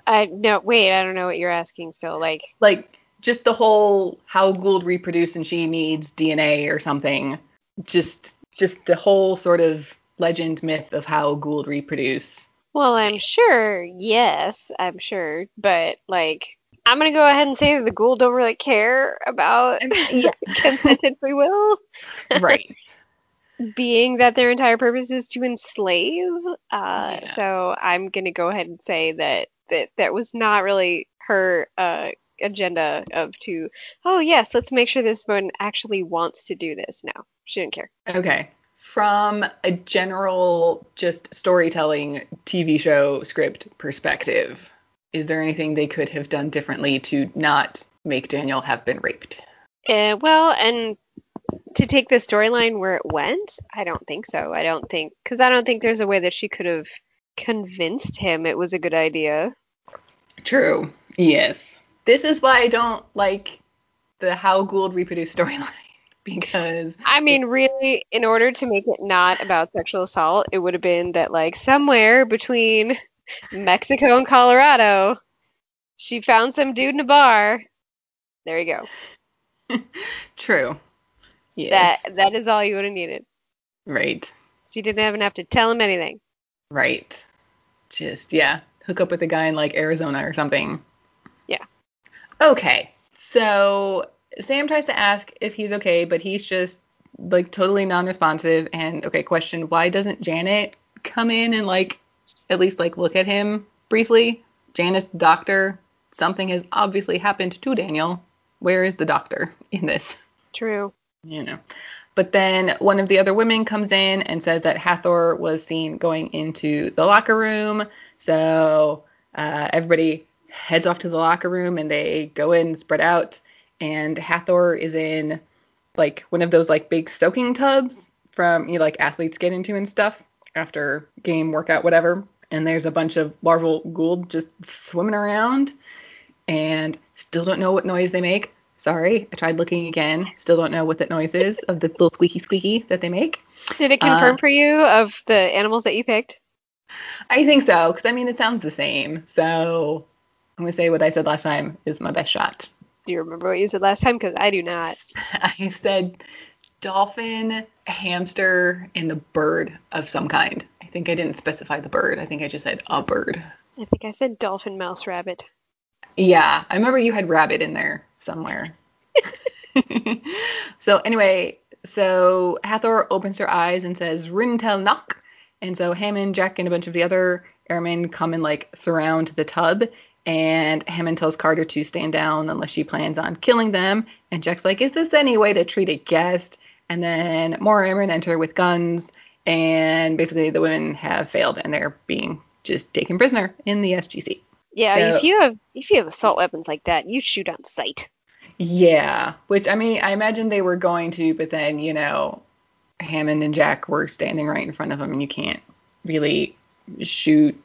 Speaker 1: I no wait, I don't know what you're asking. So like,
Speaker 2: like just the whole how Goa'uld reproduce and she needs DNA or something. Just just the whole sort of legend myth of how Goa'uld reproduce.
Speaker 1: Well, I'm sure, yes, I'm sure, but like I'm gonna go ahead and say that the Goa'uld don't really care about yeah. consented free will.
Speaker 2: right.
Speaker 1: Being that their entire purpose is to enslave, uh, yeah. so I'm gonna go ahead and say that that that was not really her uh, agenda of to oh yes let's make sure this woman actually wants to do this. No she didn't care.
Speaker 2: Okay. From a general just storytelling tv show script perspective is there anything they could have done differently to not make daniel have been raped?
Speaker 1: Uh, well and to take the storyline where it went i don't think so. I don't think because i don't think there's a way that she could have convinced him it was a good idea.
Speaker 2: True. Yes this is why I don't like the how Goa'uld reproduced storyline because
Speaker 1: I mean, really, in order to make it not about sexual assault, it would have been that like somewhere between Mexico and Colorado, she found some dude in a bar. There you
Speaker 2: go. True. Yes.
Speaker 1: That that is all you would have needed.
Speaker 2: Right.
Speaker 1: She didn't even have to tell him anything.
Speaker 2: Right. Just yeah, hook up with a guy in like Arizona or something. Okay. So Sam tries to ask if he's okay, but he's just like totally non-responsive. And okay, question: Why doesn't Janet come in and like at least like look at him briefly? Janet's doctor. Something has obviously happened to Daniel. Where is the doctor in this?
Speaker 1: True.
Speaker 2: You know. But then one of the other women comes in and says that Hathor was seen going into the locker room. So uh, everybody heads off to the locker room and they go in, spread out, and Hathor is in like one of those like big soaking tubs from you know, like athletes get into and stuff after game workout whatever. And there's a bunch of larval Goa'uld just swimming around, and still don't know what noise they make. Sorry, I tried looking again. Still don't know what that noise is of the little squeaky squeaky that they make.
Speaker 1: Did it confirm uh, for you of the animals that you picked?
Speaker 2: I think so, because I mean it sounds the same. So I'm gonna say what I said last time is my best shot.
Speaker 1: Do you remember what you said last time? Because I do not.
Speaker 2: I said dolphin, hamster, and a bird of some kind. I think I didn't specify the bird. I think I just said a bird.
Speaker 1: I think I said dolphin, mouse, rabbit.
Speaker 2: Yeah, I remember you had rabbit in there somewhere. so anyway, so Hathor opens her eyes and says Rintel knock. And so Hammond, Jack, and a bunch of the other airmen come and like surround the tub And Hammond tells Carter to stand down unless she plans on killing them. And Jack's like, Is this any way to treat a guest? And then more airmen enter with guns. And basically, the women have failed and they're being just taken prisoner in the SGC.
Speaker 1: Yeah,
Speaker 2: So-
Speaker 1: if you have if you have assault weapons like that, you shoot on sight.
Speaker 2: Yeah, which I mean, I imagine they were going to, but then, you know, Hammond and Jack were standing right in front of them, and you can't really shoot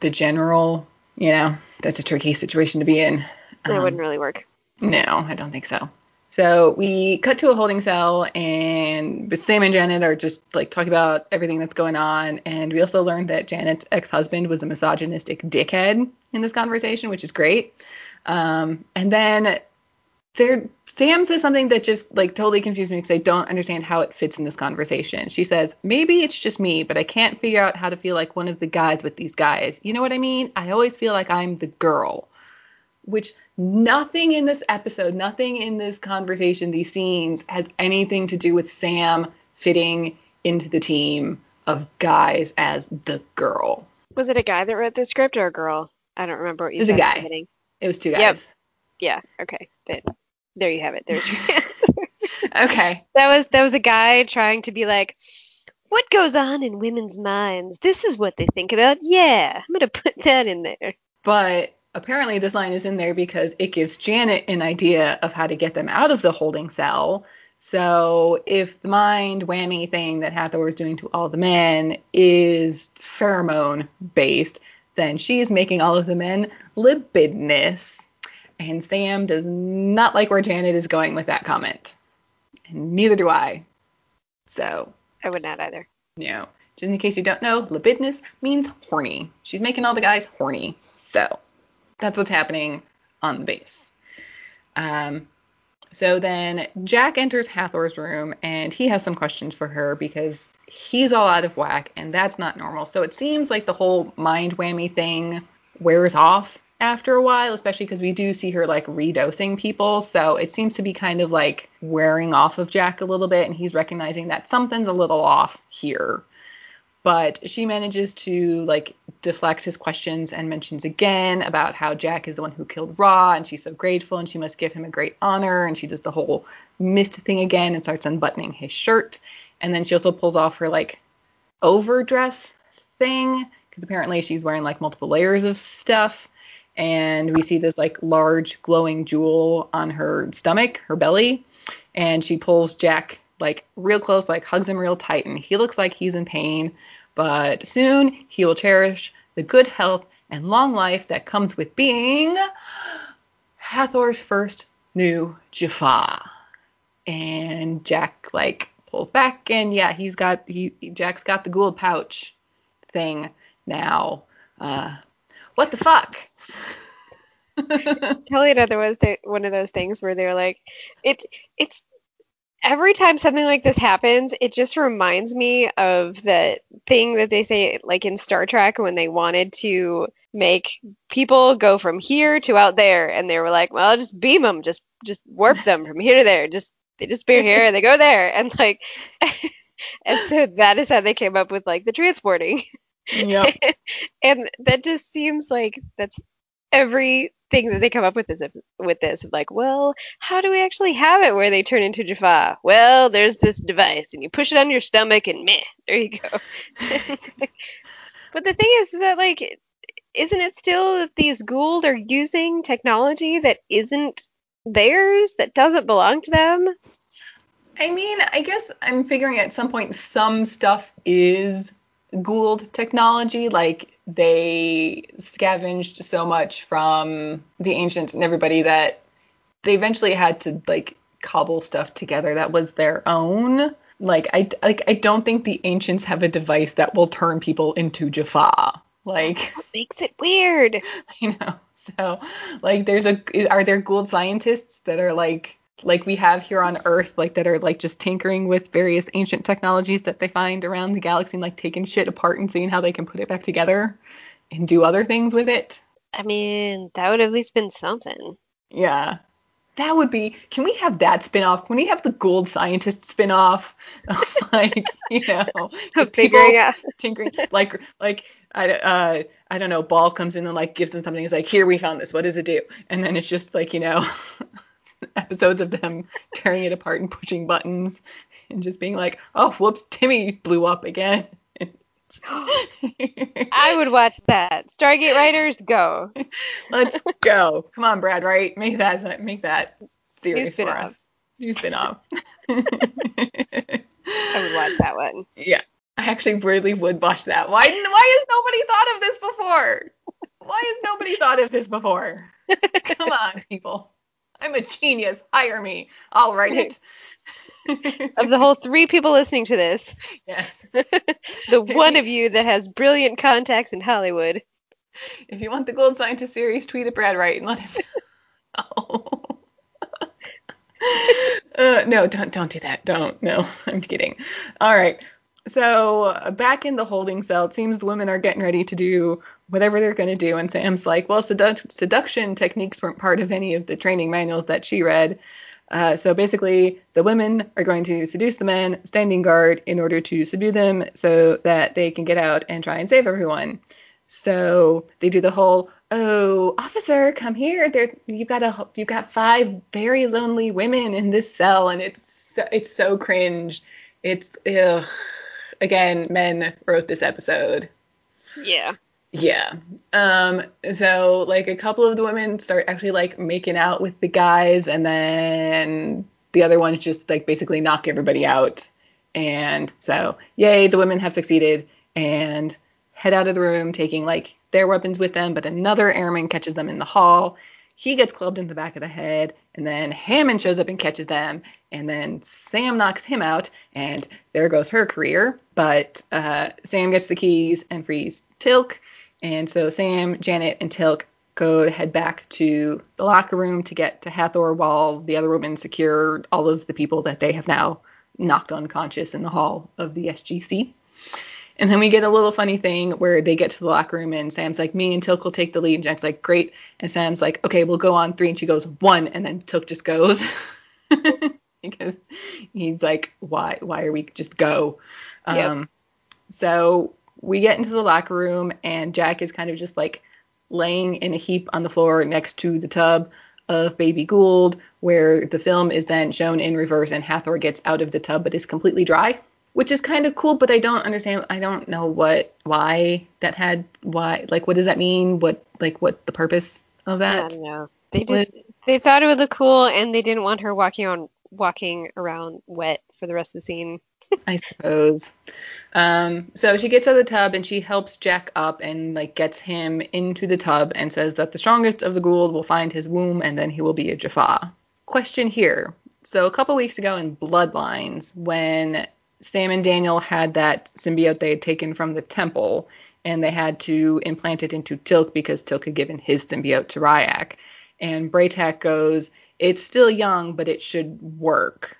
Speaker 2: the general. You know, that's a tricky situation to be in.
Speaker 1: That
Speaker 2: Um,
Speaker 1: wouldn't really work.
Speaker 2: No, I don't think so. So we cut to a holding cell, and Sam and Janet are just like talking about everything that's going on. And we also learned that Janet's ex-husband was a misogynistic dickhead in this conversation, which is great. Um, and then there, Sam says something that just like totally confused me because I don't understand how it fits in this conversation. She says, "Maybe it's just me, but I can't figure out how to feel like one of the guys with these guys. You know what I mean? I always feel like I'm the girl." which nothing in this episode, nothing in this conversation, these scenes has anything to do with Sam fitting into the team of guys as the girl.
Speaker 1: Was it a guy that wrote the script or a girl? I don't remember what you
Speaker 2: It was a
Speaker 1: said at
Speaker 2: guy. It was two guys. Yep.
Speaker 1: Yeah. Okay. Then, there you have it. There's your answer.
Speaker 2: Okay.
Speaker 1: that was that was a guy trying to be like, what goes on in women's minds? This is what they think about. Yeah, I'm gonna put that in there.
Speaker 2: But apparently this line is in there because it gives Janet an idea of how to get them out of the holding cell. So if the mind whammy thing that Hathor is doing to all the men is pheromone based, then she's making all of the men libidinous. And Sam does not like where Janet is going with that comment. And neither do I. So,
Speaker 1: I would not either.
Speaker 2: know, just in case you don't know, libidinous means horny. She's making all the guys horny. So that's what's happening on the base. Um, so then Jack enters Hathor's room and he has some questions for her because he's all out of whack and that's not normal. So it seems like the whole mind whammy thing wears off after a while, especially because we do see her like redosing people. So it seems to be kind of like wearing off of Jack a little bit and he's recognizing that something's a little off here. But she manages to like deflect his questions and mentions again about how Jack is the one who killed Ra and she's so grateful and she must give him a great honor and she does the whole mist thing again and starts unbuttoning his shirt and then she also pulls off her like overdress thing because apparently she's wearing like multiple layers of stuff and we see this like large glowing jewel on her stomach, her belly, and she pulls Jack like real close, like hugs him real tight, and he looks like he's in pain, but soon he will cherish the good health and long life that comes with being Hathor's first new Jaffa. And Jack like pulls back, and yeah, he's got he Jack's got the Goa'uld pouch thing now. Uh, what the fuck?
Speaker 1: Kelly and other was one of those things where they're like, it's it's every time something like this happens, it just reminds me of the thing that they say like in Star Trek when they wanted to make people go from here to out there, and they were like, well, just beam them, just just warp them from here to there, just they disappear here and they go there, and like, and so that is how they came up with like the transporting.
Speaker 2: yep.
Speaker 1: and that just seems like that's everything that they come up with is with this like well how do we actually have it where they turn into jaffa? Well there's this device and you push it on your stomach and meh there you go. But the thing is that like isn't it still that these Goa'uld are using technology that isn't theirs that doesn't belong to them?
Speaker 2: I mean, I guess I'm figuring at some point some stuff is Goa'uld technology. Like they scavenged so much from the ancients and everybody that they eventually had to like cobble stuff together that was their own. Like I like I don't think the ancients have a device that will turn people into Jaffa. Like
Speaker 1: what makes it weird
Speaker 2: you know. So like there's a are there Goa'uld scientists that are like like we have here on Earth, like that are like just tinkering with various ancient technologies that they find around the galaxy and like taking shit apart and seeing how they can put it back together and do other things with it.
Speaker 1: i mean that would have at least been something
Speaker 2: Yeah. That would be can we have that spin off? Can we have the Goa'uld scientist spin off of like, you know, just people
Speaker 1: out
Speaker 2: tinkering like like I uh I don't know, Ba'al comes in and like gives them something. He's like, here we found this. What does it do? And then it's just like you know, episodes of them tearing it apart and pushing buttons and just being like, oh whoops, Timmy blew up again.
Speaker 1: I would watch that. Stargate writers, go.
Speaker 2: Let's go. Come on, Brad. Right? Make that make that series for
Speaker 1: spin-off.
Speaker 2: us. New spin-off.
Speaker 1: I would watch that one.
Speaker 2: Yeah, I actually really would watch that. Why why has nobody thought of this before? Why has nobody thought of this before? Come on, people. I'm a genius. Hire me. I'll write it.
Speaker 1: Of the whole three people listening to this,
Speaker 2: yes.
Speaker 1: the one of you that has brilliant contacts in Hollywood.
Speaker 2: If you want the Goa'uld Scientist series, tweet at Brad Wright and let him know. uh, no, don't don't do that. Don't. No, I'm kidding. All right. So uh, back in the holding cell, it seems the women are getting ready to do whatever they're going to do, and Sam's like, "Well, sedu- seduction techniques weren't part of any of the training manuals that she read." Uh, so basically, the women are going to seduce the men, standing guard, in order to subdue them, so that they can get out and try and save everyone. So they do the whole, "Oh, officer, come here! There, you've got a, you've got five very lonely women in this cell, and it's, so, it's so cringe. It's, ugh. Again, men wrote this episode.
Speaker 1: Yeah.
Speaker 2: Yeah. Um so like a couple of the women start actually like making out with the guys and then the other ones just like basically knock everybody out. And so, yay, the women have succeeded and head out of the room taking like their weapons with them, but another airman catches them in the hall. He gets clubbed in the back of the head, and then Hammond shows up and catches them, and then Sam knocks him out, and there goes her career. But uh, Sam gets the keys and frees Teal'c, and so Sam, Janet, and Teal'c go to head back to the locker room to get to Hathor while the other women secure all of the people that they have now knocked unconscious in the hall of the SGC. And then we get a little funny thing where they get to the locker room and Sam's like, me and Teal'c will take the lead. And Jack's like, great. And Sam's like, okay, we'll go on three. And she goes, one. And then Teal'c just goes. because he's like, why, why are we just go?
Speaker 1: Yep.
Speaker 2: Um, so we get into the locker room and Jack is kind of just like laying in a heap on the floor next to the tub of Baby Goa'uld, where the film is then shown in reverse and Hathor gets out of the tub but is completely dry, which is kind of cool, but I don't understand. I don't know what, why that had, why, like, what does that mean? What, like, what the purpose of
Speaker 1: I
Speaker 2: that?
Speaker 1: don't know. They just they thought it would look cool, and they didn't want her walking on walking around wet for the rest of the scene.
Speaker 2: I suppose. Um, so she gets out of the tub and she helps Jack up and like gets him into the tub and says that the strongest of the Goa'uld will find his womb and then he will be a Jaffa. Question here. So a couple weeks ago in Bloodlines, when Sam and Daniel had that symbiote they had taken from the temple and they had to implant it into Teal'c because Teal'c had given his symbiote to Rya'c. And Bra'tac goes, It's still young, but it should work.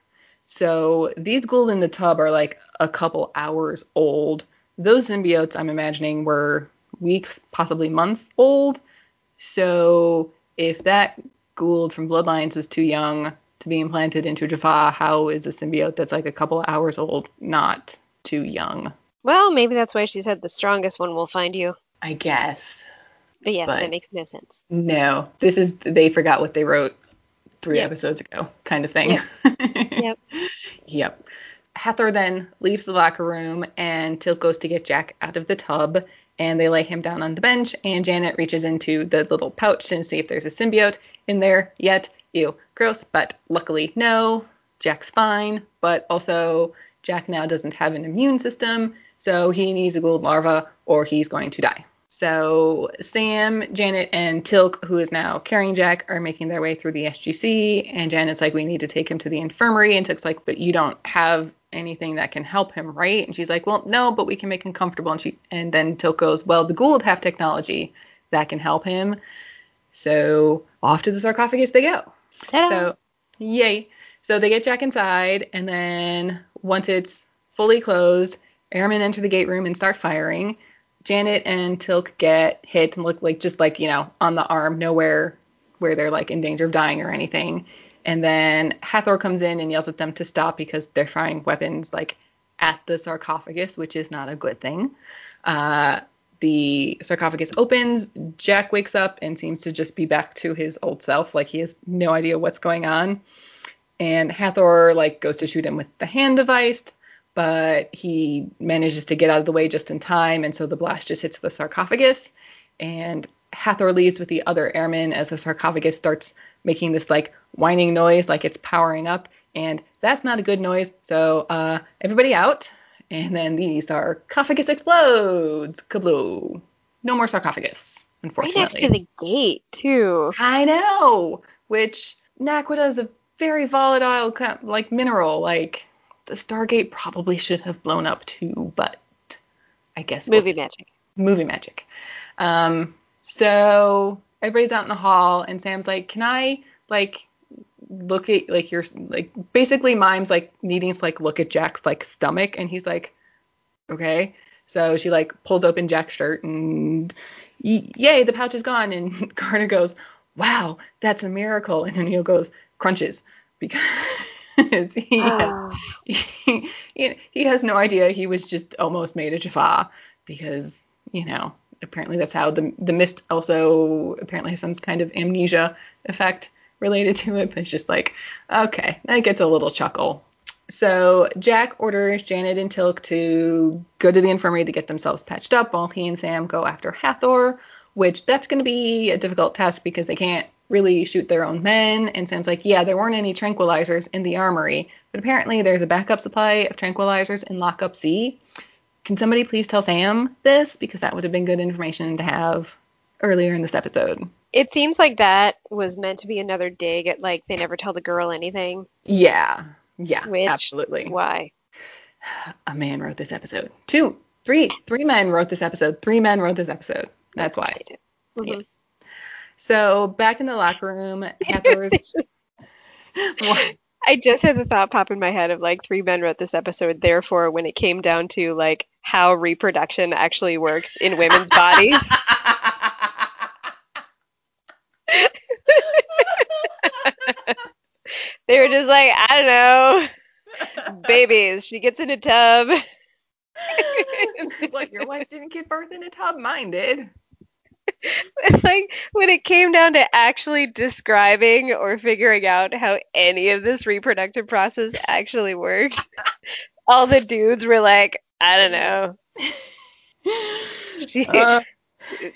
Speaker 2: So these Goa'uld in the tub are like a couple hours old. Those symbiotes, I'm imagining, were weeks, possibly months old. So if that Goa'uld from Bloodlines was too young to be implanted into Jaffa, how is a symbiote that's like a couple hours old not too young?
Speaker 1: Well, maybe that's why she said the strongest one will find you.
Speaker 2: I guess.
Speaker 1: But yes,
Speaker 2: But-
Speaker 1: that makes no sense.
Speaker 2: No, this is they forgot what they wrote three
Speaker 1: Yep.
Speaker 2: episodes ago, kind of thing.
Speaker 1: Yep.
Speaker 2: Yep. Hathor then leaves the locker room and Teal'c goes to get Jack out of the tub and they lay him down on the bench and Janet reaches into the little pouch to see if there's a symbiote in there yet. Ew, gross, but luckily no. Jack's fine, but also Jack now doesn't have an immune system, so he needs a Goa'uld larva or he's going to die. So Sam, Janet, and Teal'c, who is now carrying Jack, are making their way through the SGC. And Janet's like, we need to take him to the infirmary. And Teal'c's like, but you don't have anything that can help him, right? And she's like, well, no, but we can make him comfortable. And she, and then Teal'c goes, well, the Goa'uld have technology that can help him. So off to the sarcophagus they go.
Speaker 1: Ta-da!
Speaker 2: So, yay. So they get Jack inside, and then once it's fully closed, airmen enter the gate room and start firing. Janet and Teal'c get hit and look like just like, you know, on the arm, nowhere where they're like in danger of dying or anything. And then Hathor comes in and yells at them to stop because they're firing weapons like at the sarcophagus, which is not a good thing. Uh, the sarcophagus opens. Jack wakes up and seems to just be back to his old self, like he has no idea what's going on. And Hathor like goes to shoot him with the hand device, but he manages to get out of the way just in time, and so the blast just hits the sarcophagus. And Hathor leaves with the other airmen as the sarcophagus starts making this like whining noise, like it's powering up, and that's not a good noise. So uh, everybody out. And then the sarcophagus explodes. Kabloo. No more sarcophagus, unfortunately.
Speaker 1: Right next to the gate, too.
Speaker 2: I know. Which Naquadah is a very volatile like mineral. Like the Stargate probably should have blown up too, but I guess
Speaker 1: movie we'll magic.
Speaker 2: Movie magic. Um, so everybody's out in the hall, and Sam's like, "Can I like look at like your like basically mimes like needing to like look at Jack's like stomach and he's like okay so she like pulls open Jack's shirt and yay the pouch is gone and Carter goes wow that's a miracle and then O'Neill goes crunches because he has ah. he, he has no idea he was just almost made a Jaffa because you know apparently that's how the the mist also apparently has some kind of amnesia effect related to it, but it's just like, okay, that gets a little chuckle. So Jack orders Janet and Teal'c to go to the infirmary to get themselves patched up while he and Sam go after Hathor, which that's going to be a difficult task because they can't really shoot their own men. And Sam's like, yeah, there weren't any tranquilizers in the armory, but apparently there's a backup supply of tranquilizers in Lockup C. Can somebody please tell Sam this? Because that would have been good information to have earlier in this episode.
Speaker 1: It seems like that was meant to be another dig at like they never tell the girl anything.
Speaker 2: Yeah. Yeah.
Speaker 1: Which,
Speaker 2: absolutely.
Speaker 1: Why?
Speaker 2: A man wrote this episode. Two, three, three men wrote this episode. Three men wrote this episode. That's why. Mm-hmm. Yes. So back in the locker room.
Speaker 1: I just had the thought pop in my head of like three men wrote this episode. Therefore, when it came down to like how reproduction actually works in women's bodies, they were just like, I don't know, babies. She gets in a tub.
Speaker 2: what, your wife didn't give birth in a tub? Mine did.
Speaker 1: Like when it came down to actually describing or figuring out how any of this reproductive process actually worked, all the dudes were like, I don't know. She, uh,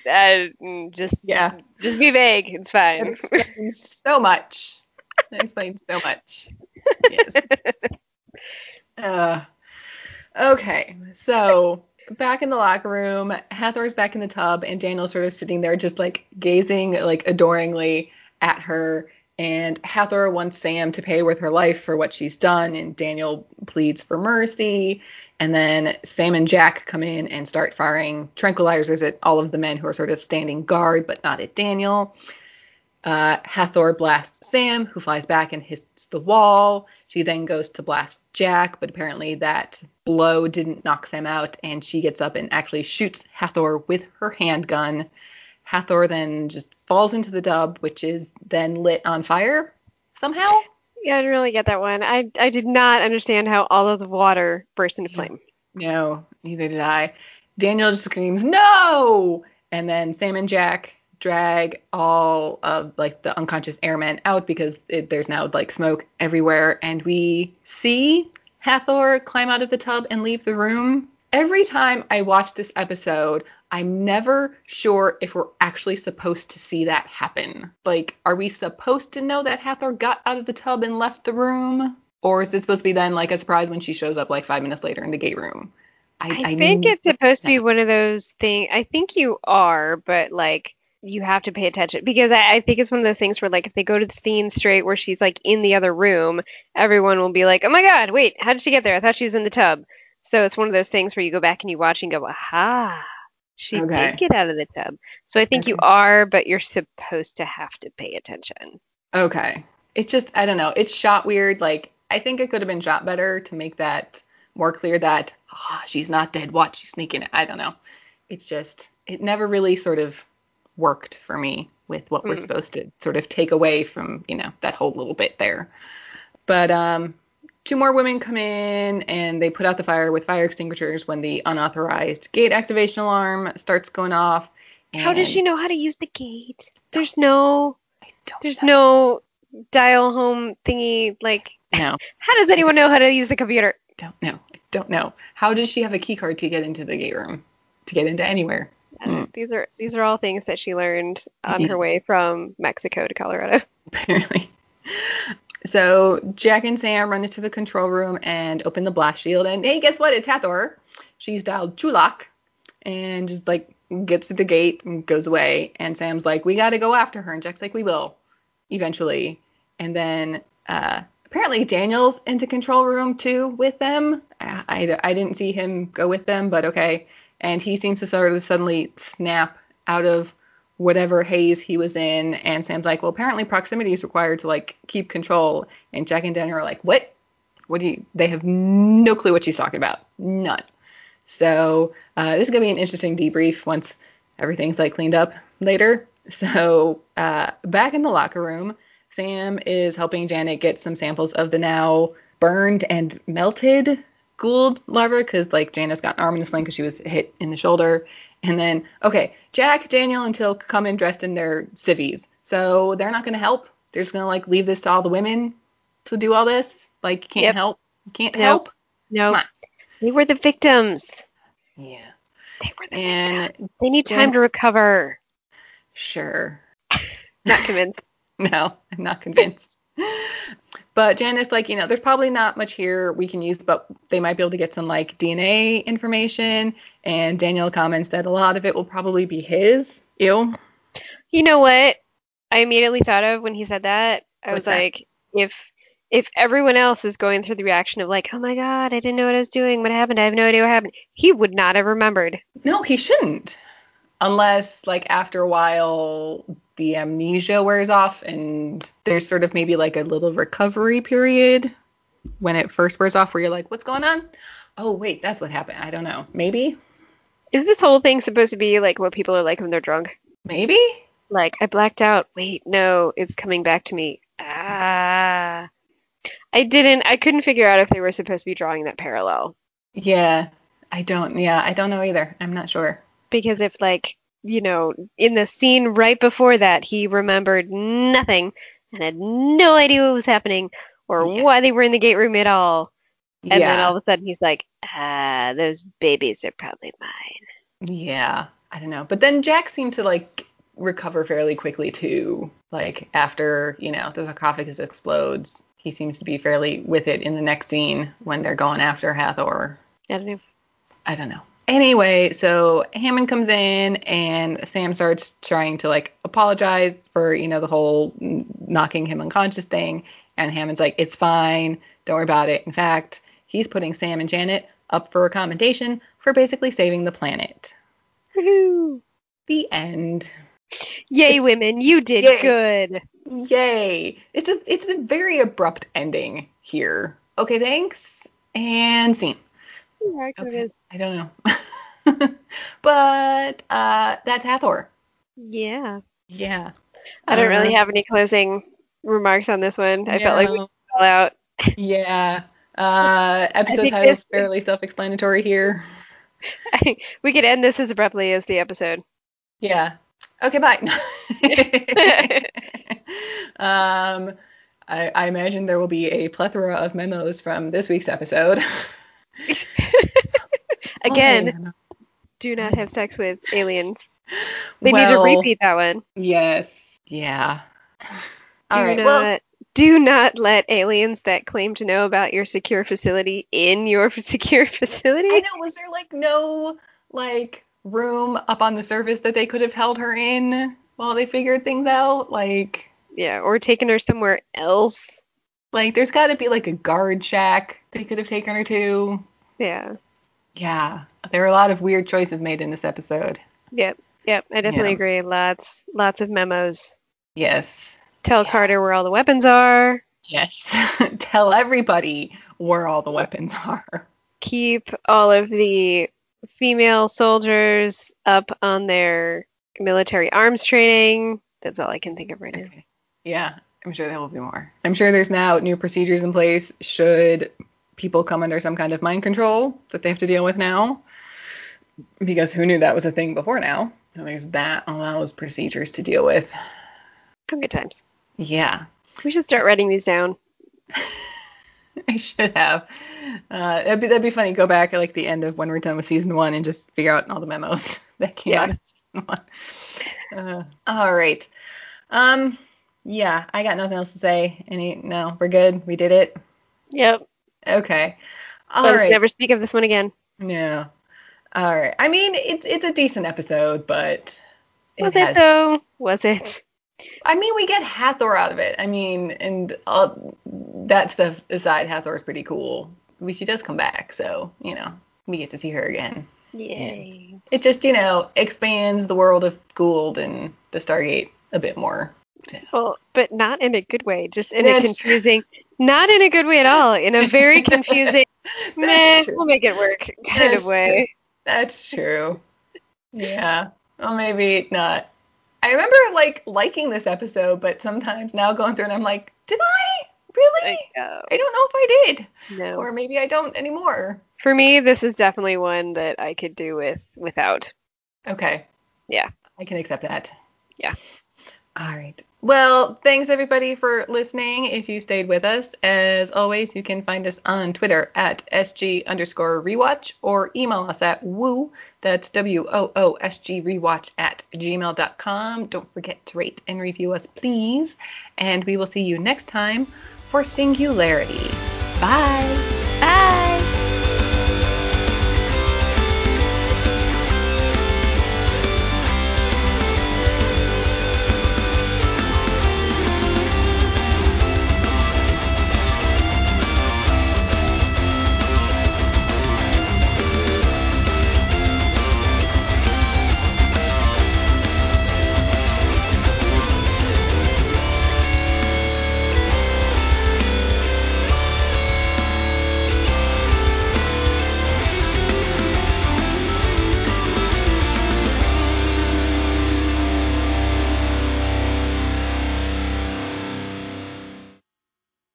Speaker 1: uh, just yeah, just be vague. It's fine.
Speaker 2: It explains so much. It explains so much. Yes. Uh, okay, so back in the locker room, Hathor's back in the tub, and Daniel's sort of sitting there, just like gazing, like adoringly at her. And Hathor wants Sam to pay with her life for what she's done, and Daniel pleads for mercy. And then Sam and Jack come in and start firing tranquilizers at all of the men who are sort of standing guard, but not at Daniel. Uh, Hathor blasts Sam, who flies back and hits the wall. She then goes to blast Jack, but apparently that blow didn't knock Sam out, and she gets up and actually shoots Hathor with her handgun. Hathor then just falls into the tub, which is then lit on fire somehow.
Speaker 1: Yeah, I didn't really get that one. I I did not understand how all of the water burst into flame.
Speaker 2: No, neither did I. Daniel just screams no, and then Sam and Jack drag all of like the unconscious airmen out because it, there's now like smoke everywhere, and we see Hathor climb out of the tub and leave the room. Every time I watch this episode, I'm never sure if we're actually supposed to see that happen. Like, are we supposed to know that Hathor got out of the tub and left the room? Or is it supposed to be then like a surprise when she shows up like five minutes later in the gate room?
Speaker 1: I, I, I think it's supposed to be one of those things. I think you are, but like you have to pay attention because I, I, think it's one of those things where like if they go to the scene straight where she's like in the other room, everyone will be like, "Oh my god, wait, how did she get there? I thought she was in the tub." So it's one of those things where you go back and you watch and go, "Aha, she okay. did get out of the tub. So I think okay. you are, but you're supposed to have to pay attention.
Speaker 2: Okay. It's just I don't know. It's shot weird. Like I think it could have been shot better to make that more clear that oh, she's not dead. Watch she's sneaking. I don't know. It's just it never really sort of worked for me with what mm. we're supposed to sort of take away from you know that whole little bit there. But um two more women come in and they put out the fire with fire extinguishers when the unauthorized gate activation alarm starts going off.
Speaker 1: How does she know how to use the gate? There's no there's
Speaker 2: know.
Speaker 1: no dial home thingy like
Speaker 2: No,
Speaker 1: how does anyone know how to use the computer?
Speaker 2: don't know. I don't know. How does she have a key card to get into the gate room? To get into anywhere?
Speaker 1: Uh, These are these are all things that she learned on her way from Mexico to Colorado.
Speaker 2: apparently. So Jack and Sam run into the control room and open the blast shield. And hey, guess what? It's Hathor. She's dialed Chulak and just like gets to the gate and goes away. And Sam's like, we got to go after her. And Jack's like, we will eventually. And then uh, apparently Daniel's in the control room too with them. I, I, I didn't see him go with them, but okay. And he seems to sort of suddenly snap out of whatever haze he was in. And Sam's like, well, apparently proximity is required to like keep control. And Jack and Daniel are like, what? What do you? They have no clue what she's talking about. None. So uh, this is gonna be an interesting debrief once everything's like cleaned up later. So uh, back in the locker room, Sam is helping Janet get some samples of the now burned and melted Goa'uld larva because like Janet's got an arm in the sling because she was hit in the shoulder. And then okay, Jack, Daniel, and Teal'c come in dressed in their civvies, so they're not gonna help. They're just gonna like leave this to all the women to do all this. Like can't
Speaker 1: Yep.
Speaker 2: help. Can't
Speaker 1: Nope.
Speaker 2: help.
Speaker 1: No, they were the victims.
Speaker 2: Yeah.
Speaker 1: They were the
Speaker 2: And
Speaker 1: victims. They need time to recover.
Speaker 2: sure.
Speaker 1: Not convinced.
Speaker 2: No, I'm not convinced. But Janice, like, you know, there's probably not much here we can use, but they might be able to get some like DNA information. And Daniel comments that a lot of it will probably be his. Ew.
Speaker 1: You know what? I immediately thought of when he said that. I
Speaker 2: What's
Speaker 1: was
Speaker 2: that?
Speaker 1: like, if if everyone else is going through the reaction of like, oh my god, I didn't know what I was doing, what happened, I have no idea what happened, he would not have remembered.
Speaker 2: No, he shouldn't. Unless, like, after a while, the amnesia wears off and there's sort of maybe like a little recovery period when it first wears off where you're like, what's going on? Oh, wait, that's what happened. I don't know. Maybe?
Speaker 1: Is this whole thing supposed to be like what people are like when they're drunk?
Speaker 2: Maybe?
Speaker 1: Like, I blacked out. Wait, no, it's coming back to me. Ah. I didn't, I couldn't figure out if they were supposed to be drawing that parallel.
Speaker 2: Yeah. I don't, yeah, I don't know either. I'm not sure.
Speaker 1: Because if, like, you know, in the scene right before that, he remembered nothing and had no idea what was happening or
Speaker 2: Yeah.
Speaker 1: why they were in the gate room at all. And
Speaker 2: yeah.
Speaker 1: then all of a sudden he's like, ah, those babies are probably mine.
Speaker 2: Yeah, I don't know. But then Jack seemed to like recover fairly quickly too. Like after, you know, the sarcophagus explodes, he seems to be fairly with it in the next scene when they're going after Hathor.
Speaker 1: I don't know.
Speaker 2: I don't know. Anyway, so Hammond comes in and Sam starts trying to like apologize for, you know, the whole knocking him unconscious thing. And Hammond's like, it's fine. Don't worry about it. In fact, he's putting Sam and Janet up for a commendation for basically saving the planet.
Speaker 1: Woohoo.
Speaker 2: The end.
Speaker 1: Yay,
Speaker 2: It's-
Speaker 1: women, you did
Speaker 2: Yay.
Speaker 1: good.
Speaker 2: Yay. It's a it's a very abrupt ending here. Okay, thanks. And scene.
Speaker 1: Yeah,
Speaker 2: Okay. I don't know. but uh that's Hathor.
Speaker 1: Yeah.
Speaker 2: Yeah.
Speaker 1: I don't really
Speaker 2: Uh,
Speaker 1: have any closing remarks on this one. I felt like we all out.
Speaker 2: Yeah. Uh episode title's
Speaker 1: this-
Speaker 2: fairly self-explanatory here.
Speaker 1: we could end this as abruptly as the episode.
Speaker 2: Yeah. Okay, bye. um I, I imagine there will be a plethora of memos from this week's episode.
Speaker 1: Again,
Speaker 2: Oh, memo.
Speaker 1: Do not have sex with aliens. They
Speaker 2: well,
Speaker 1: need to repeat that one.
Speaker 2: Yes. Yeah.
Speaker 1: Do
Speaker 2: All right.
Speaker 1: not
Speaker 2: Well,
Speaker 1: do not let aliens that claim to know about your secure facility in your secure facility.
Speaker 2: I know. Was there like no like room up on the surface that they could have held her in while they figured things out? Like,
Speaker 1: Yeah, or taken her somewhere else.
Speaker 2: like there's got to be like a guard shack they could have taken her to.
Speaker 1: Yeah.
Speaker 2: Yeah. There are a lot of weird choices made in this episode.
Speaker 1: Yep. Yep. I definitely
Speaker 2: Yeah.
Speaker 1: agree. Lots lots of memos.
Speaker 2: Yes.
Speaker 1: Tell
Speaker 2: Yeah.
Speaker 1: Carter where all the weapons are.
Speaker 2: Yes. Tell everybody where all the weapons are.
Speaker 1: Keep all of the female soldiers up on their military arms training. That's all I can think of right now.
Speaker 2: Yeah. I'm sure there will be more. I'm sure there's now new procedures in place should people come under some kind of mind control that they have to deal with now. Because who knew that was a thing before now? So there's that, all those procedures to deal with.
Speaker 1: Good times.
Speaker 2: Yeah.
Speaker 1: We should start writing these down.
Speaker 2: I should have. Uh, that'd be that'd be funny. Go back at like the end of when we're done with season one and just figure out all the memos that came
Speaker 1: Yeah.
Speaker 2: out of season one. Uh, all right. Um. Yeah, I got nothing else to say. Any? No, we're good. We did it.
Speaker 1: Yep.
Speaker 2: Okay. All
Speaker 1: Let us
Speaker 2: right.
Speaker 1: never speak of this one again.
Speaker 2: Yeah. All right. I mean, it's it's a decent episode, but it
Speaker 1: Was
Speaker 2: has.
Speaker 1: it though? Was it?
Speaker 2: I mean, we get Hathor out of it. I mean, and uh, that stuff aside, Hathor's pretty cool. I mean, she does come back, so you know we get to see her again.
Speaker 1: Yay.
Speaker 2: It just you know expands the world of Goa'uld and the Stargate a bit more.
Speaker 1: Well, but not in a good way. Just in a
Speaker 2: That's-
Speaker 1: confusing. Not in a good way at all. In a very confusing. meh,
Speaker 2: true.
Speaker 1: we'll make it work kind
Speaker 2: That's
Speaker 1: of way.
Speaker 2: That's true. Yeah. Well, maybe not. I remember like liking this episode, but sometimes now going through it, I'm like, did I really?
Speaker 1: Uh,
Speaker 2: I don't know if I did,
Speaker 1: no.
Speaker 2: or maybe I don't anymore.
Speaker 1: For me, this is definitely one that I could do with without.
Speaker 2: Okay.
Speaker 1: Yeah.
Speaker 2: I can accept that.
Speaker 1: Yeah.
Speaker 2: All right. Well, thanks everybody for listening. If you stayed with us, as always, you can find us on Twitter at SG underscore rewatch or email us at woo, that's W O O S G rewatch at gmail.com. Don't forget to rate and review us, please. And we will see you next time for Singularity. Bye.